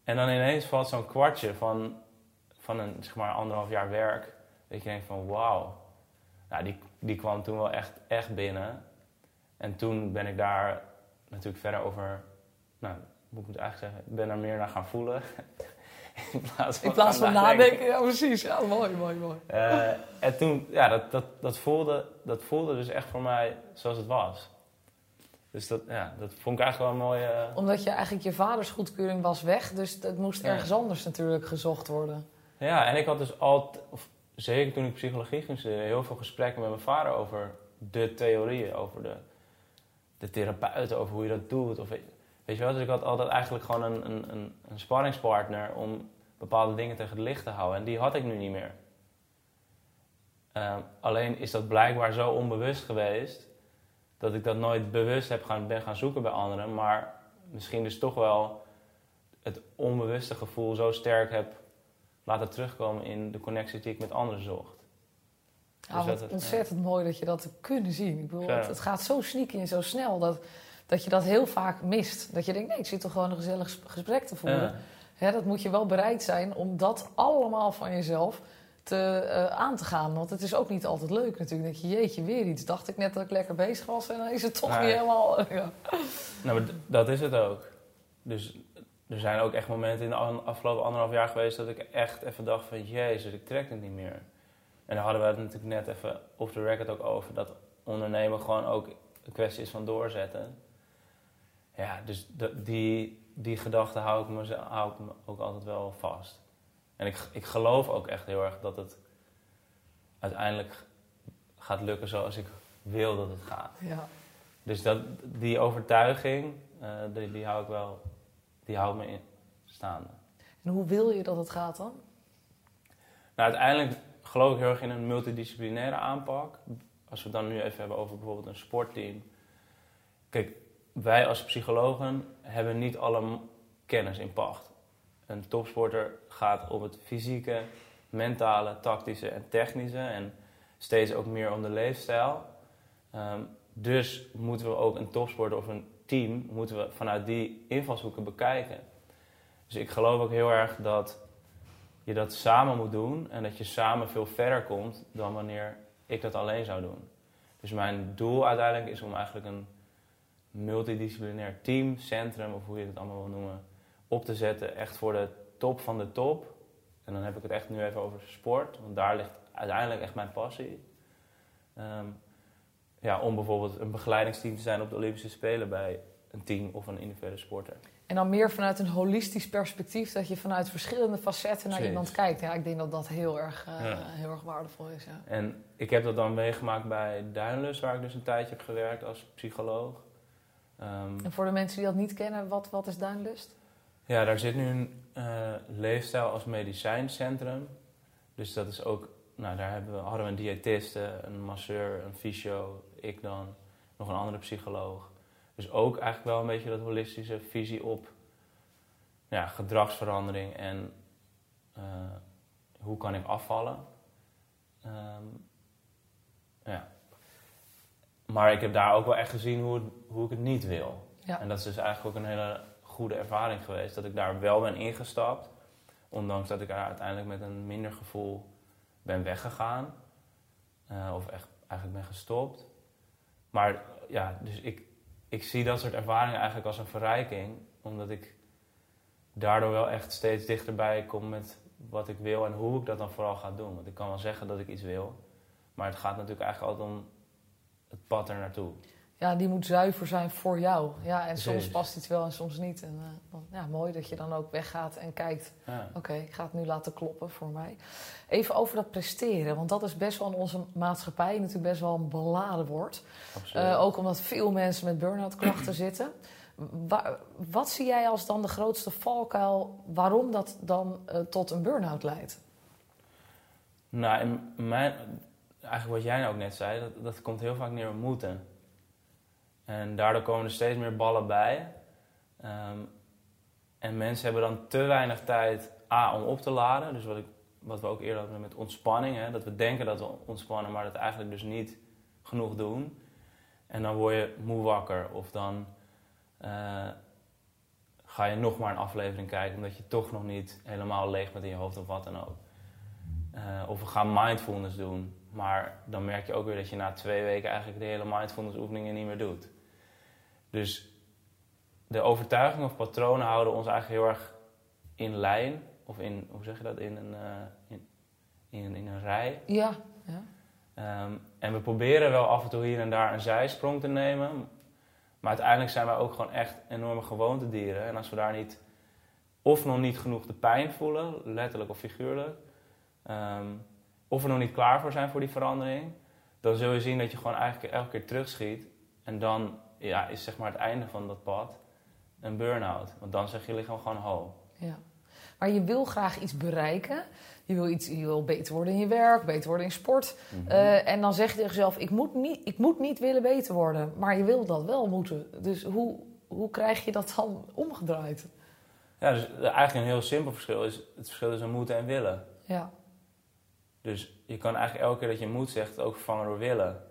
En dan ineens valt zo'n kwartje van, van een zeg maar anderhalf jaar werk. Dat je denkt van wauw. Nou, die, die kwam toen wel echt, echt binnen. En toen ben ik daar natuurlijk verder over nou, moet ik het eigenlijk zeggen, ik ben er meer naar gaan voelen. in plaats van, in plaats van nadenken. Ja, precies. Ja, mooi, mooi, mooi. Uh, en toen, ja, dat, dat, dat, voelde, dat voelde dus echt voor mij zoals het was. Dus dat, ja, dat vond ik eigenlijk wel een mooie... Uh... Omdat je eigenlijk je vaders goedkeuring was weg, dus het moest ergens anders natuurlijk gezocht worden. Ja, en ik had dus altijd, of zeker toen ik psychologie ging studeren, heel veel gesprekken met mijn vader over de theorieën, over de, de therapeuten, over hoe je dat doet. Of, Weet je wel, dus ik had altijd eigenlijk gewoon een, een, een, een sparringspartner om bepaalde dingen tegen het licht te houden. En die had ik nu niet meer. Ehm, alleen is dat blijkbaar zo onbewust geweest dat ik dat nooit bewust heb gaan, ben gaan zoeken bij anderen. Maar misschien dus toch wel het onbewuste gevoel zo sterk heb laten terugkomen in de connectie die ik met anderen zocht. Ja, dus wat ontzettend mooi dat je dat hebt kunnen zien. Ik bedoel, het, gaat zo sneaky en zo snel dat, dat je dat heel vaak mist. Dat je denkt, nee, ik zit toch gewoon een gezellig gesprek te voeren. Ja. dat moet je wel bereid zijn om dat allemaal van jezelf te, uh, aan te gaan. Want het is ook niet altijd leuk natuurlijk. Dat je, jeetje, weer iets. Dacht ik net dat ik lekker bezig was en dan is het toch niet helemaal... ja. Nou, maar dat is het ook. Dus er zijn ook echt momenten in de afgelopen anderhalf jaar geweest... dat ik echt even dacht van, jezus, ik trek het niet meer. En daar hadden we het natuurlijk net even off the record ook over. Dat ondernemen gewoon ook een kwestie is van doorzetten. Ja, dus die, die gedachte hou ik, me, hou ik me ook altijd wel vast. En ik, ik geloof ook echt heel erg dat het uiteindelijk gaat lukken zoals ik wil dat het gaat. Ja. Dus dat, die overtuiging, uh, die, die hou ik wel, die houdt me in staande. En hoe wil je dat het gaat dan? Nou, uiteindelijk geloof ik heel erg in een multidisciplinaire aanpak. Als we het dan nu even hebben over bijvoorbeeld een sportteam. Kijk, wij als psychologen hebben niet alle kennis in pacht. Een topsporter gaat op het fysieke, mentale, tactische en technische en steeds ook meer om de leefstijl. Ehm, dus moeten we ook een topsporter of een team moeten we vanuit die invalshoeken bekijken. Dus ik geloof ook heel erg dat je dat samen moet doen en dat je samen veel verder komt dan wanneer ik dat alleen zou doen. Dus mijn doel uiteindelijk is om eigenlijk een multidisciplinair team, centrum of hoe je het allemaal wil noemen, op te zetten. Echt voor de top van de top. En dan heb ik het echt nu even over sport, want daar ligt uiteindelijk echt mijn passie. Ehm, ja, om bijvoorbeeld een begeleidingsteam te zijn op de Olympische Spelen bij een team of een individuele sporter. En dan meer vanuit een holistisch perspectief, dat je vanuit verschillende facetten naar iemand kijkt. Ja, ik denk dat dat heel erg, uh, heel erg waardevol is. Ja. En ik heb dat dan meegemaakt bij Duinlus, waar ik dus een tijdje heb gewerkt als psycholoog. Um, en voor de mensen die dat niet kennen, wat, wat is Duinlust? Ja, daar zit nu een uh, leefstijl als medicijncentrum. Dus dat is ook, nou daar hebben we, hadden we een diëtiste, een masseur, een fysio, ik dan, nog een andere psycholoog. Dus ook eigenlijk wel een beetje dat holistische visie op ja, gedragsverandering en uh, hoe kan ik afvallen. Um, ja. Maar ik heb daar ook wel echt gezien hoe, hoe ik het niet wil. Ja. En dat is dus eigenlijk ook een hele goede ervaring geweest. Dat ik daar wel ben ingestapt. Ondanks dat ik daar uiteindelijk met een minder gevoel ben weggegaan. Uh, of echt eigenlijk ben gestopt. Maar ja, dus ik, ik zie dat soort ervaringen eigenlijk als een verrijking. Omdat ik daardoor wel echt steeds dichterbij kom met wat ik wil en hoe ik dat dan vooral ga doen. Want ik kan wel zeggen dat ik iets wil. Maar het gaat natuurlijk eigenlijk altijd om het pad er naartoe ja, die moet zuiver zijn voor jou. Ja, en soms past iets wel en soms niet. En uh, ja, mooi dat je dan ook weggaat en kijkt... oké, ik ga het nu laten kloppen voor mij. Even over dat presteren, want dat is best wel in onze maatschappij... natuurlijk best wel een beladen woord. Uh, ook omdat veel mensen met burn-out klachten zitten. wat zie jij als dan de grootste valkuil... waarom dat dan uh, tot een burn-out leidt? Nou, in mijn, eigenlijk wat jij nou ook net zei... dat, dat komt heel vaak neer op moeten... En daardoor komen er steeds meer ballen bij. Ehm, en mensen hebben dan te weinig tijd A, om op te laden. Dus wat, ik, wat we ook eerder hadden met ontspanning. Hè, dat we denken dat we ontspannen, maar dat eigenlijk dus niet genoeg doen. En dan word je moe wakker. Of dan uh, ga je nog maar een aflevering kijken... omdat je toch nog niet helemaal leeg bent in je hoofd of wat dan ook. Uh, of we gaan mindfulness doen. Maar dan merk je ook weer dat je na twee weken eigenlijk de hele mindfulness oefeningen niet meer doet. Dus de overtuigingen of patronen houden ons eigenlijk heel erg in lijn. Of in, hoe zeg je dat, in een, uh, in, in, in, een rij. Ja. ja. Um, en we proberen wel af en toe hier en daar een zijsprong te nemen. Maar uiteindelijk zijn wij ook gewoon echt enorme gewoontedieren. En als we daar niet, of nog niet genoeg de pijn voelen, letterlijk of figuurlijk. Um, of we nog niet klaar voor zijn voor die verandering. Dan zul je zien dat je gewoon eigenlijk elke keer terugschiet. En dan ja, is zeg maar het einde van dat pad een burn-out. Want dan zeg je lichaam gewoon ho. Ja. Maar je wil graag iets bereiken. Je wil, iets, je wil beter worden in je werk, beter worden in sport. Mhm. Eh, en dan zeg je tegen jezelf, ik moet, niet, ik moet niet willen beter worden. Maar je wil dat wel moeten. Dus hoe, hoe krijg je dat dan omgedraaid? Ja, dus eigenlijk een heel simpel verschil is het verschil tussen moeten en willen. Ja, Dus je kan eigenlijk elke keer dat je moet zegt ook vervangen door willen.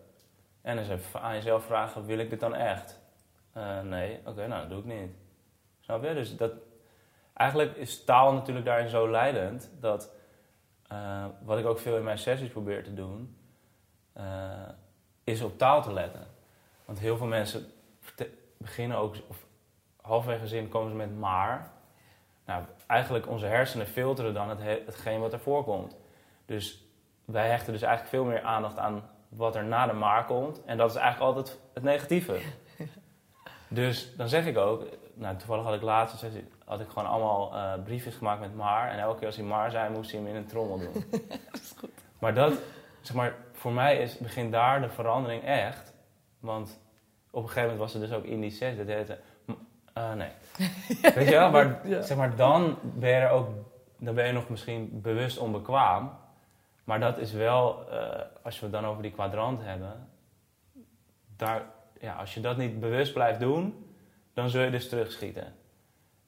En is even aan jezelf vragen, wil ik dit dan echt? Eh, nee, oké, nou dat doe ik niet. Snap je? Dus dat, eigenlijk is taal natuurlijk daarin zo leidend dat, eh, wat ik ook veel in mijn sessies probeer te doen, eh, is op taal te letten. Want heel veel mensen beginnen ook, of halverwege zin komen ze met maar. Nou, eigenlijk onze hersenen filteren dan het, he- hetgeen wat er voorkomt. Dus wij hechten dus eigenlijk veel meer aandacht aan wat er na de maar komt. En dat is eigenlijk altijd het negatieve. Dus dan zeg ik ook, nou toevallig had ik laatst had ik gewoon allemaal eh, briefjes gemaakt met maar. En elke keer als hij maar zei, moest hij hem in een trommel doen. dat is goed. Maar dat, zeg maar, voor mij is, begint daar de verandering echt. Want op een gegeven moment was het dus ook in die sessie, dat heette, eh, nee. Weet je wel, maar, Ja. zeg maar dan ben je er ook, dan ben je nog misschien bewust onbekwaam. Maar dat is wel, eh, als we het dan over die kwadrant hebben, daar, ja, als je dat niet bewust blijft doen, dan zul je dus terugschieten.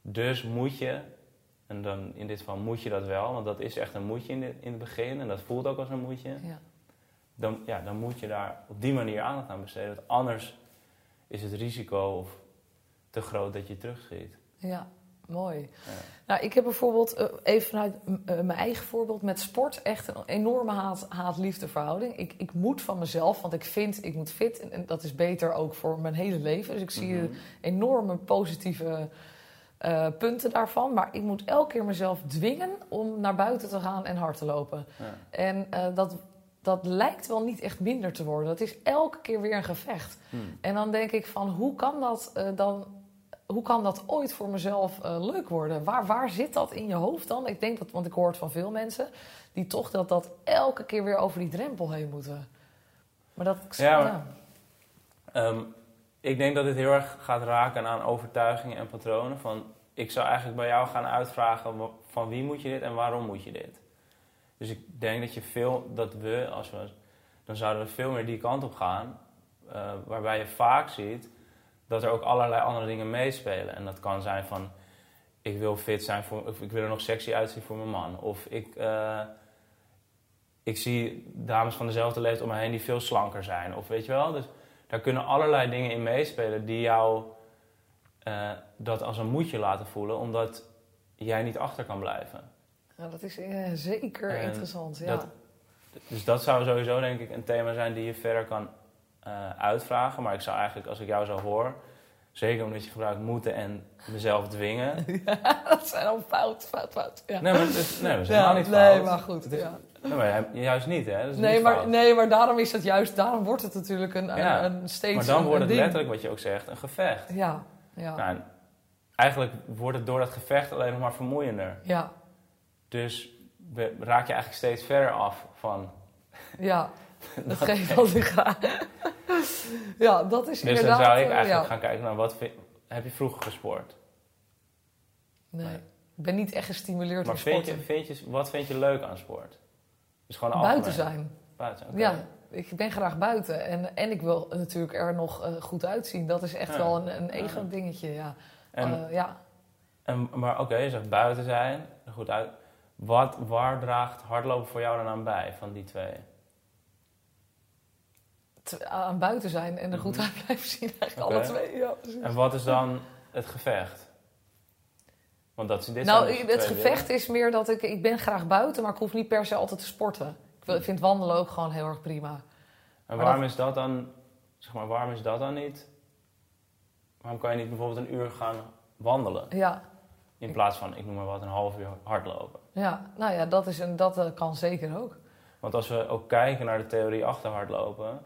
Dus moet je, en dan in dit geval moet je dat wel, want dat is echt een moetje in, de- in het begin en dat voelt ook als een moetje. Ja. Dan, ja, dan moet je daar op die manier aandacht aan besteden. Want anders is het risico of te groot dat je terugschiet. ja, mooi. Ja. Nou, ik heb bijvoorbeeld, eh, even vanuit eh, mijn eigen voorbeeld met sport, echt een enorme haat- haat-liefde verhouding. Ik, ik moet van mezelf, want ik vind, ik moet fit. En, en dat is beter ook voor mijn hele leven. Dus ik zie Mhm. enorme positieve eh, punten daarvan. Maar ik moet elke keer mezelf dwingen om naar buiten te gaan en hard te lopen. Ja. En dat, dat lijkt wel niet echt minder te worden. Dat is elke keer weer een gevecht. Hmm. En dan denk ik van, hoe kan dat dan... Hoe kan dat ooit voor mezelf eh, leuk worden? Waar, waar zit dat in je hoofd dan? Ik denk dat, want ik hoor het van veel mensen, die toch dat, dat elke keer weer over die drempel heen moeten. Maar dat. Ja, maar- Ehm, ik denk dat dit heel erg gaat raken aan overtuigingen en patronen. Van, ik zou eigenlijk bij jou gaan uitvragen van wie moet je dit en waarom moet je dit. Dus ik denk dat je veel, dat we, als we, dan zouden we veel meer die kant op gaan. eh, waarbij je vaak ziet dat er ook allerlei andere dingen meespelen. En dat kan zijn van, ik wil fit zijn, voor, of ik wil er nog sexy uitzien voor mijn man. Of ik, eh, ik zie dames van dezelfde leeftijd om me heen die veel slanker zijn. Of weet je wel, dus daar kunnen allerlei dingen in meespelen die jou eh, dat als een moedje laten voelen, omdat jij niet achter kan blijven. Ja, dat is eh, zeker En interessant. Ja. dat- Dus dat zou sowieso denk ik een thema zijn die je verder kan eh, uitvragen. Maar ik zou eigenlijk, als ik jou zo hoor, zeker omdat je gebruikt moeten en mezelf dwingen. dat zijn al fout, fout, fout. Ja. Nee, maar dat is, nee, dat is Ja, helemaal niet nee, fout. maar goed. Het is- ja. Nee, maar juist niet, hè? Dat is Nee, niet maar, fout. nee, maar daarom is het juist, daarom wordt het natuurlijk een, een- Ja, een, steeds maar dan wordt het ding. letterlijk, wat je ook zegt, een gevecht. Ja, ja, Nou, en eigenlijk wordt het door dat gevecht alleen nog maar vermoeiender. ja, Dus raak je eigenlijk steeds verder af van... ja. Datgene wat ik graag... ja, dat is Dus dan inderdaad... zou ik eh, eigenlijk ja. gaan kijken naar wat vind- heb je vroeger gesport? Nee, ik ben niet echt gestimuleerd Maar in vind sporten. je, vind je, wat vind je leuk aan sport? Dus gewoon Buiten algemeen. zijn. Buiten, oké. Ja, ik ben graag buiten. En, en ik wil natuurlijk er nog eh, goed uitzien. Dat is echt Ja. wel een, een ego-dingetje, ja. En, Eh, ja. en, maar oké, je zegt buiten zijn, goed uit. Wat, waar draagt hardlopen voor jou dan aan bij van die twee? Aan buiten zijn en er goed Mhm. uit blijven zien. Eigenlijk alle twee. Ja, precies. En wat is dan het gevecht? Want dat, dit nou, dus het gevecht dingen. is meer dat ik... Ik ben graag buiten, maar ik hoef niet per se altijd te sporten. Ik vind wandelen ook gewoon heel erg prima. En waarom dat- is dat dan, zeg maar, waarom is dat dan niet? Waarom kan je niet bijvoorbeeld een uur gaan wandelen? Ja, In plaats van, ik noem maar wat, een half uur hardlopen. ja. nou ja, dat, is een, dat eh, kan zeker ook. Want als we ook kijken naar de theorie achter hardlopen,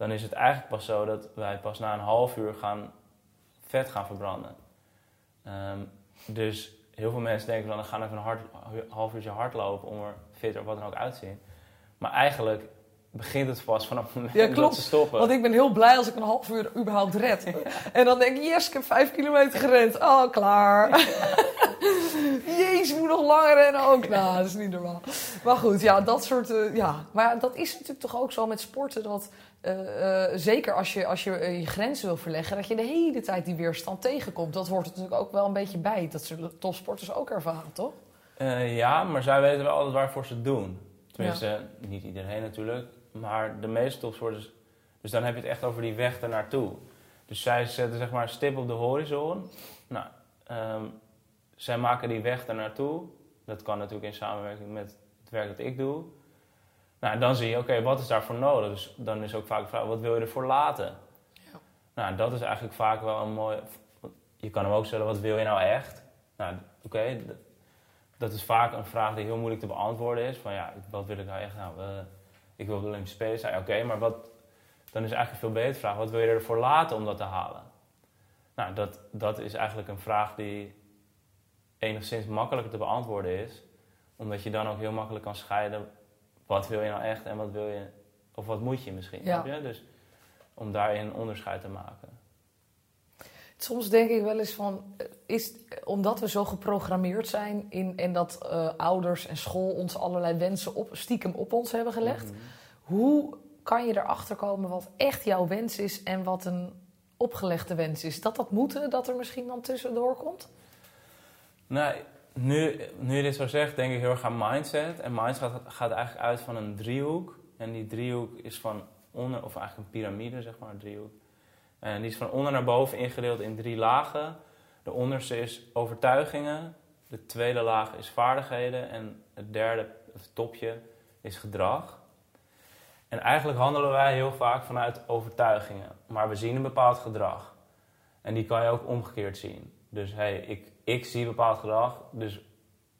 dan is het eigenlijk pas zo dat wij pas na een half uur gaan vet gaan verbranden. Ehm, dus heel veel mensen denken dan, we gaan even een hard, half uurtje hardlopen om er fit of wat dan ook uit te zien. Maar eigenlijk begint het pas vanaf het moment Ja, dat klopt. ze stoppen. Want ik ben heel blij als ik een half uur überhaupt red. En dan denk ik, yes, ik heb vijf kilometer gerend. Oh, klaar. Jezus, moet nog langer rennen ook. Nou, dat is niet normaal. Maar goed, ja, dat soort... eh, ja. Maar dat is natuurlijk toch ook zo met sporten... dat eh, eh, zeker als je, als je eh, je grenzen wil verleggen... dat je de hele tijd die weerstand tegenkomt. Dat hoort er natuurlijk ook wel een beetje bij. Dat zullen topsporters ook ervaren, toch? Ja, maar zij weten wel altijd waarvoor ze het doen. Tenminste, niet iedereen natuurlijk. Maar de meeste topsporters... Dus dan heb je het echt over die weg ernaartoe. Dus zij zetten zeg maar een stip op de horizon. Nou, ehm, zij maken die weg ernaartoe. Dat kan natuurlijk in samenwerking met het werk dat ik doe. Nou, dan zie je, oké, wat is daarvoor nodig? Dus dan is ook vaak de vraag, wat wil je ervoor laten? Ja. Nou, dat is eigenlijk vaak wel een mooi... Je kan hem ook stellen, wat wil je nou echt? Nou, oké, dat is vaak een vraag die heel moeilijk te beantwoorden is. Van ja, wat wil ik nou echt? Nou, eh, ik wil de Olympische Spelen zijn. Oké, maar wat, dan is eigenlijk een veel betere vraag. Wat wil je ervoor laten om dat te halen? Nou, dat, dat is eigenlijk een vraag die enigszins makkelijker te beantwoorden is. Omdat je dan ook heel makkelijk kan scheiden. Wat wil je nou echt en wat wil je... Of wat moet je misschien, Ja. je? Dus om daarin een onderscheid te maken. Soms denk ik wel eens van, eh, is, omdat we zo geprogrammeerd zijn in, en dat eh, ouders en school ons allerlei wensen op, stiekem op ons hebben gelegd, Mhm. hoe kan je erachter komen wat echt jouw wens is en wat een opgelegde wens is? Dat dat moeten, dat er misschien dan tussendoor komt? Nou, nu, nu je dit zo zegt, denk ik heel erg aan mindset. En mindset gaat, gaat eigenlijk uit van een driehoek. En die driehoek is van onder, of eigenlijk een piramide, zeg maar, een driehoek. En die is van onder naar boven ingedeeld in drie lagen. De onderste is overtuigingen. De tweede laag is vaardigheden. En het derde, het topje, is gedrag. En eigenlijk handelen wij heel vaak vanuit overtuigingen. Maar we zien een bepaald gedrag. En die kan je ook omgekeerd zien. Dus hey, ik, ik zie bepaald gedrag. Dus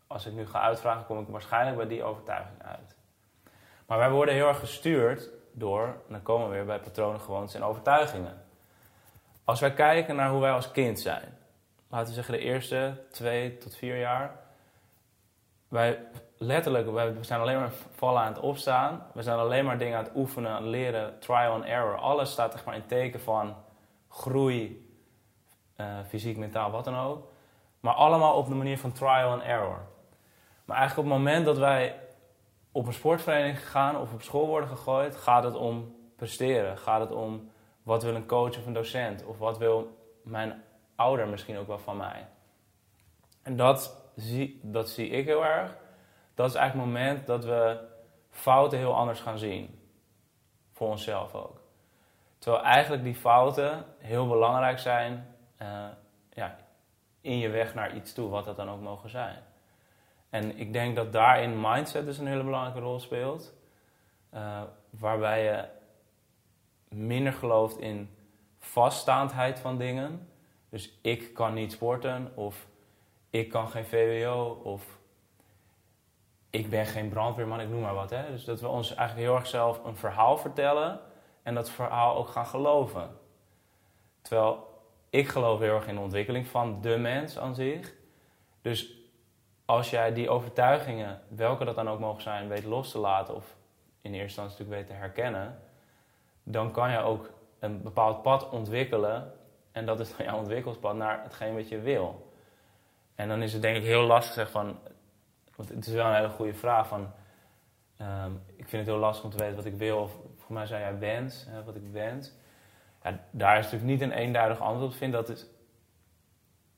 als ik nu ga uitvragen, kom ik waarschijnlijk bij die overtuiging uit. Maar wij worden heel erg gestuurd door, en dan komen we weer bij patronen, gewoontes en overtuigingen. Als wij kijken naar hoe wij als kind zijn, laten we zeggen de eerste twee tot vier jaar, wij letterlijk, wij zijn alleen maar vallen aan het opstaan. We zijn alleen maar dingen aan het oefenen, aan leren, trial and error. Alles staat echt maar in teken van groei, eh, fysiek, mentaal, wat dan ook. Maar allemaal op de manier van trial and error. Maar eigenlijk op het moment dat wij op een sportvereniging gaan of op school worden gegooid, gaat het om presteren. Gaat het om wat wil een coach of een docent? Of wat wil mijn ouder misschien ook wel van mij? En dat zie, dat zie ik heel erg. Dat is eigenlijk het moment dat we fouten heel anders gaan zien. Voor onszelf ook. Terwijl eigenlijk die fouten heel belangrijk zijn eh, ja, in je weg naar iets toe, wat dat dan ook mogen zijn. En ik denk dat daarin mindset dus een hele belangrijke rol speelt. Eh, waarbij je minder gelooft in vaststaandheid van dingen. Dus ik kan niet sporten, of ik kan geen VWO, of ik ben geen brandweerman, ik noem maar wat. Hè? Dus dat we ons eigenlijk heel erg zelf een verhaal vertellen en dat verhaal ook gaan geloven. Terwijl ik geloof heel erg in de ontwikkeling van de mens aan zich. Dus als jij die overtuigingen, welke dat dan ook mogen zijn, weet los te laten of in eerste instantie natuurlijk weet te herkennen, dan kan je ook een bepaald pad ontwikkelen. En dat is dan jouw ontwikkelspad naar hetgeen wat je wil. En dan is het denk ik heel lastig zeg van, want het is wel een hele goede vraag van, ehm, ik vind het heel lastig om te weten wat ik wil. Of voor mij zei jij wens, hè, wat ik wens. Daar is natuurlijk niet een eenduidig antwoord op. Vind dat is,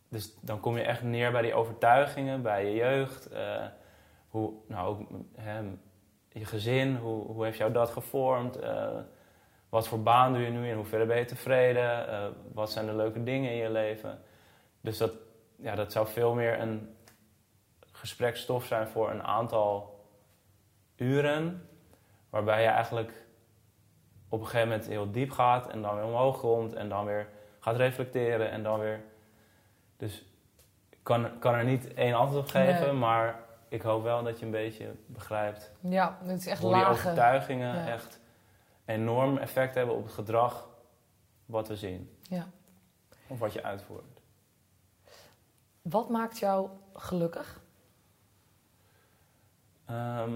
dus dan kom je echt neer bij die overtuigingen, bij je jeugd. eh, hoe, nou ook hè, je gezin, hoe, hoe heeft jou dat gevormd? eh, wat voor baan doe je nu? In hoeverre ben je tevreden? Eh, wat zijn de leuke dingen in je leven? Dus dat, ja, dat zou veel meer een gesprekstof zijn voor een aantal uren. Waarbij je eigenlijk op een gegeven moment heel diep gaat en dan weer omhoog komt en dan weer gaat reflecteren en dan weer. Dus ik kan, kan er niet één antwoord op geven, Nee. maar ik hoop wel dat je een beetje begrijpt Ja, het is echt hoe die lagen. overtuigingen Ja. echt enorm effect hebben op het gedrag wat we zien. Ja. Of wat je uitvoert. Wat maakt jou gelukkig? Ehm,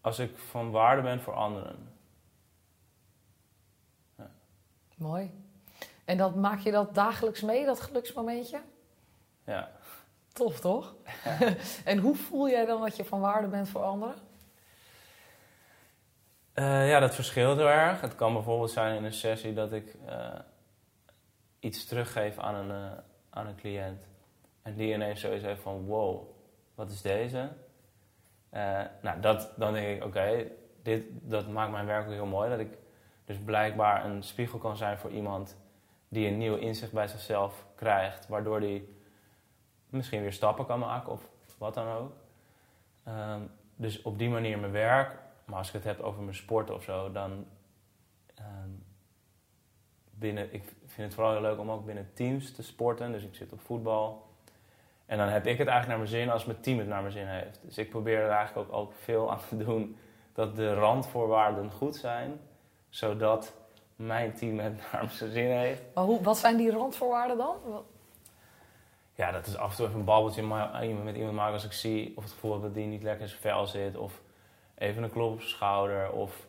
als ik van waarde ben voor anderen. Mooi. En dat, maak je dat dagelijks mee, dat geluksmomentje? Ja. Tof, toch? en hoe voel jij dan dat je van waarde bent voor anderen? Eh, ja, dat verschilt heel erg. Het kan bijvoorbeeld zijn in een sessie dat ik eh, iets teruggeef aan een, uh, aan een cliënt. En die ineens zoiets heeft van, wow, wat is deze? nou, dat, dan denk ik, oké, dit dat maakt mijn werk ook heel mooi. Dat ik dus blijkbaar een spiegel kan zijn voor iemand die een nieuw inzicht bij zichzelf krijgt. Waardoor die misschien weer stappen kan maken of wat dan ook. Ehm, dus op die manier mijn werk. Maar als ik het heb over mijn sport of zo, dan ehm, binnen, ik vind het vooral heel leuk om ook binnen teams te sporten. Dus ik zit op voetbal. En dan heb ik het eigenlijk naar mijn zin als mijn team het naar mijn zin heeft. Dus ik probeer er eigenlijk ook, ook veel aan te doen dat de randvoorwaarden goed zijn. Zodat mijn team het naar zijn zin heeft. Maar hoe, wat zijn die randvoorwaarden dan? Ja, dat is af en toe even een babbeltje met iemand maken als ik zie of het gevoel heb dat die niet lekker in zijn vel zit. Of even een klop op zijn schouder. Of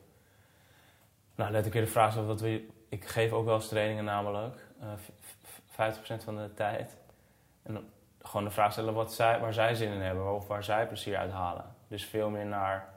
nou, let ik weer de vraag stellen wat we. Ik geef ook wel eens trainingen namelijk. Uh, 50% van de tijd. En dan gewoon de vraag stellen wat zij, waar zij zin in hebben. Of waar zij plezier uit halen. Dus veel meer naar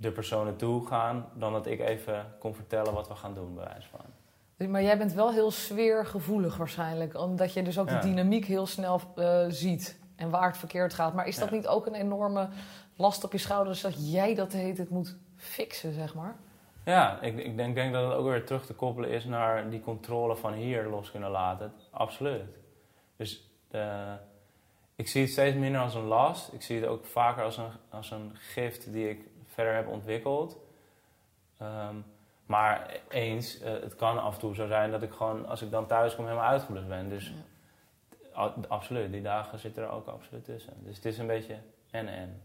de personen toe gaan. Dan dat ik even kon vertellen wat we gaan doen, bij wijze van. Maar jij bent wel heel sfeergevoelig waarschijnlijk. Omdat je dus ook de dynamiek heel snel uh, ziet. En waar het verkeerd gaat. Maar is dat niet ook een enorme last op je schouders... dat jij dat heet het moet fixen, zeg maar? Ja, ik, ik denk, denk, dat het ook weer terug te koppelen is... naar die controle van hier los kunnen laten. Absoluut. Dus uh, ik zie het steeds minder als een last. Ik zie het ook vaker als een, als een gift die ik verder heb ontwikkeld... Um, maar eens, uh, het kan af en toe zo zijn dat ik gewoon, als ik dan thuis kom, helemaal uitgeblust ben. Dus ja. absoluut, die dagen zitten er ook absoluut tussen. Dus het is een beetje en-en.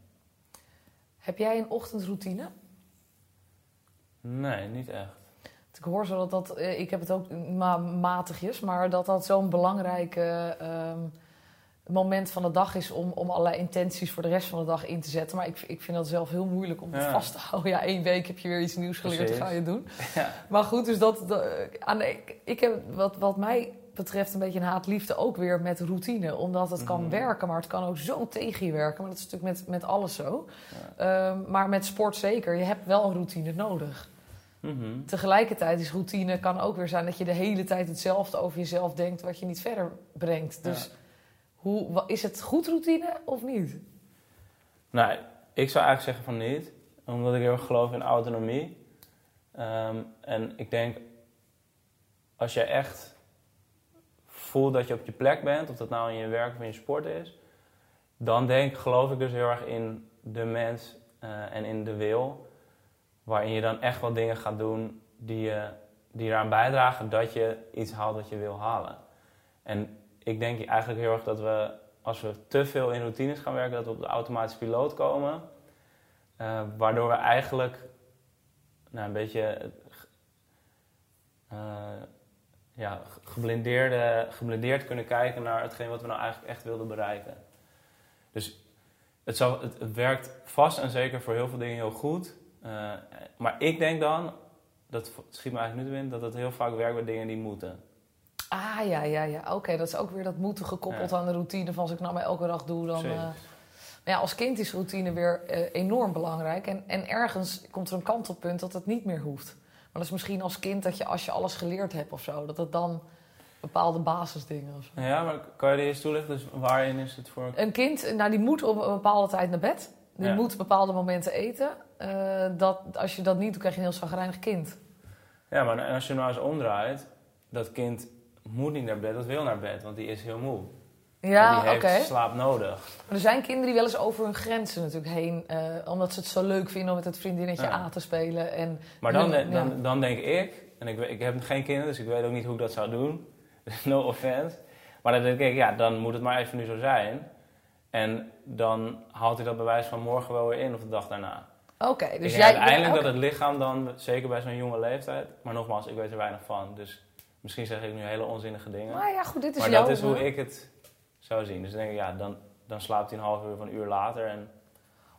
Heb jij een ochtendroutine? Nee, niet echt. Ik hoor zo dat dat, eh, ik heb het ook ma matigjes, maar dat dat zo'n belangrijke um, moment van de dag is om, om allerlei intenties voor de rest van de dag in te zetten. Maar ik, ik vind dat zelf heel moeilijk om het vast te houden. Ja, één week heb je weer iets nieuws geleerd, Precies. ga je doen. Ja. Maar goed, dus dat, dat aan de, ik heb wat, wat mij betreft een beetje een haatliefde ook weer met routine. Omdat het kan mhm. werken, maar het kan ook zo tegen je werken. Maar dat is natuurlijk met, met alles zo. Ja. Um, maar met sport zeker. Je hebt wel een routine nodig. Mm Tegelijkertijd is routine kan ook weer zijn dat je de hele tijd hetzelfde over jezelf denkt, wat je niet verder brengt. Dus. Hoe, is het goed routine of niet? Nou, ik zou eigenlijk zeggen van niet. Omdat ik heel erg geloof in autonomie. Um, en ik denk, als je echt voelt dat je op je plek bent, of dat nou in je werk of in je sport is, dan denk, geloof ik dus heel erg in de mens uh, en in de wil. Waarin je dan echt wel dingen gaat doen die, uh, die eraan bijdragen dat je iets haalt wat je wil halen. En ik denk eigenlijk heel erg dat we, als we te veel in routines gaan werken, dat we op de automatische piloot komen. Uh, waardoor we eigenlijk nou, een beetje uh, ja, geblindeerd kunnen kijken naar hetgeen wat we nou eigenlijk echt wilden bereiken. Dus het, zal, het, werkt vast en zeker voor heel veel dingen heel goed. Uh, maar ik denk dan, dat schiet me eigenlijk nu te binnen, dat het heel vaak werkt bij dingen die moeten. Ah, ja, ja, ja. Oké, dat is ook weer dat moeten gekoppeld aan de routine van als ik nou maar elke dag doe, dan... Uh, maar ja, als kind is routine weer uh, enorm belangrijk. En, en ergens komt er een kantelpunt dat het niet meer hoeft. Maar dat is misschien als kind dat je als je alles geleerd hebt of zo, dat het dan bepaalde basisdingen of zo. Ja, maar kan je die eens toelichten? Dus waarin is het voor... Een kind, nou die moet op een bepaalde tijd naar bed. Die moet bepaalde momenten eten. Uh, dat, als je dat niet doet, krijg je een heel zagrijnig kind. Ja, maar als je nou eens omdraait, dat kind moet niet naar bed, dat wil naar bed, want die is heel moe. Ja, oké. Die heeft slaap nodig. Maar er zijn kinderen die wel eens over hun grenzen natuurlijk heen, uh, omdat ze het zo leuk vinden om met het vriendinnetje ja. aan te spelen. En maar dan, dan, dan, dan, denk ik, en ik, ik heb geen kinderen, dus ik weet ook niet hoe ik dat zou doen. no offense. Maar dan denk ik, ja, dan moet het maar even nu zo zijn. En dan haalt hij dat bewijs van morgen wel weer in of de dag daarna. Oké, dus jij... Uiteindelijk okay. dat het lichaam dan, zeker bij zo'n jonge leeftijd... Maar nogmaals, ik weet er weinig van, dus Misschien zeg ik nu hele onzinnige dingen. Maar ja, goed, dit is Maar dat is hoe ik het zou zien. Dus dan denk ik, ja, dan, dan slaapt hij een half uur of een uur later. En...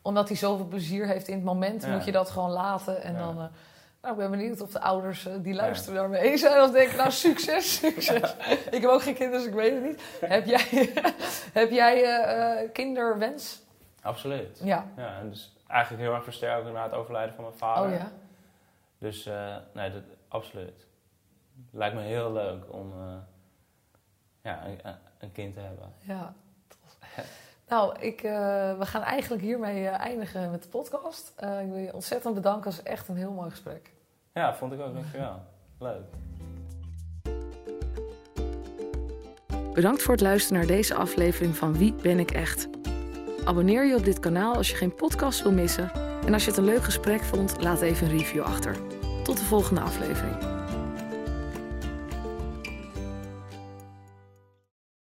omdat hij zoveel plezier heeft in het moment, Ja. moet je dat gewoon laten. En Ja. dan, eh, nou, ik ben benieuwd of de ouders eh, die luisteren daarmee eens zijn. Of denken, nou, succes, succes. Ik heb ook geen kinderen, dus ik weet het niet. Heb jij, heb jij eh, kinderwens? Absoluut. Ja. Ja, en dus eigenlijk heel erg versterkt na het overlijden van mijn vader. Oh ja. Dus nee, dat, absoluut. Lijkt me heel leuk om eh, ja, een, een kind te hebben. Ja, tof. Nou, ik, eh, we gaan eigenlijk hiermee eh, eindigen met de podcast. Eh, ik wil je ontzettend bedanken. Het was echt een heel mooi gesprek. Ja, vond ik ook. Dankjewel. Leuk. Bedankt voor het luisteren naar deze aflevering van Wie ben ik echt? Abonneer je op dit kanaal als je geen podcast wil missen. En als je het een leuk gesprek vond, laat even een review achter. Tot de volgende aflevering.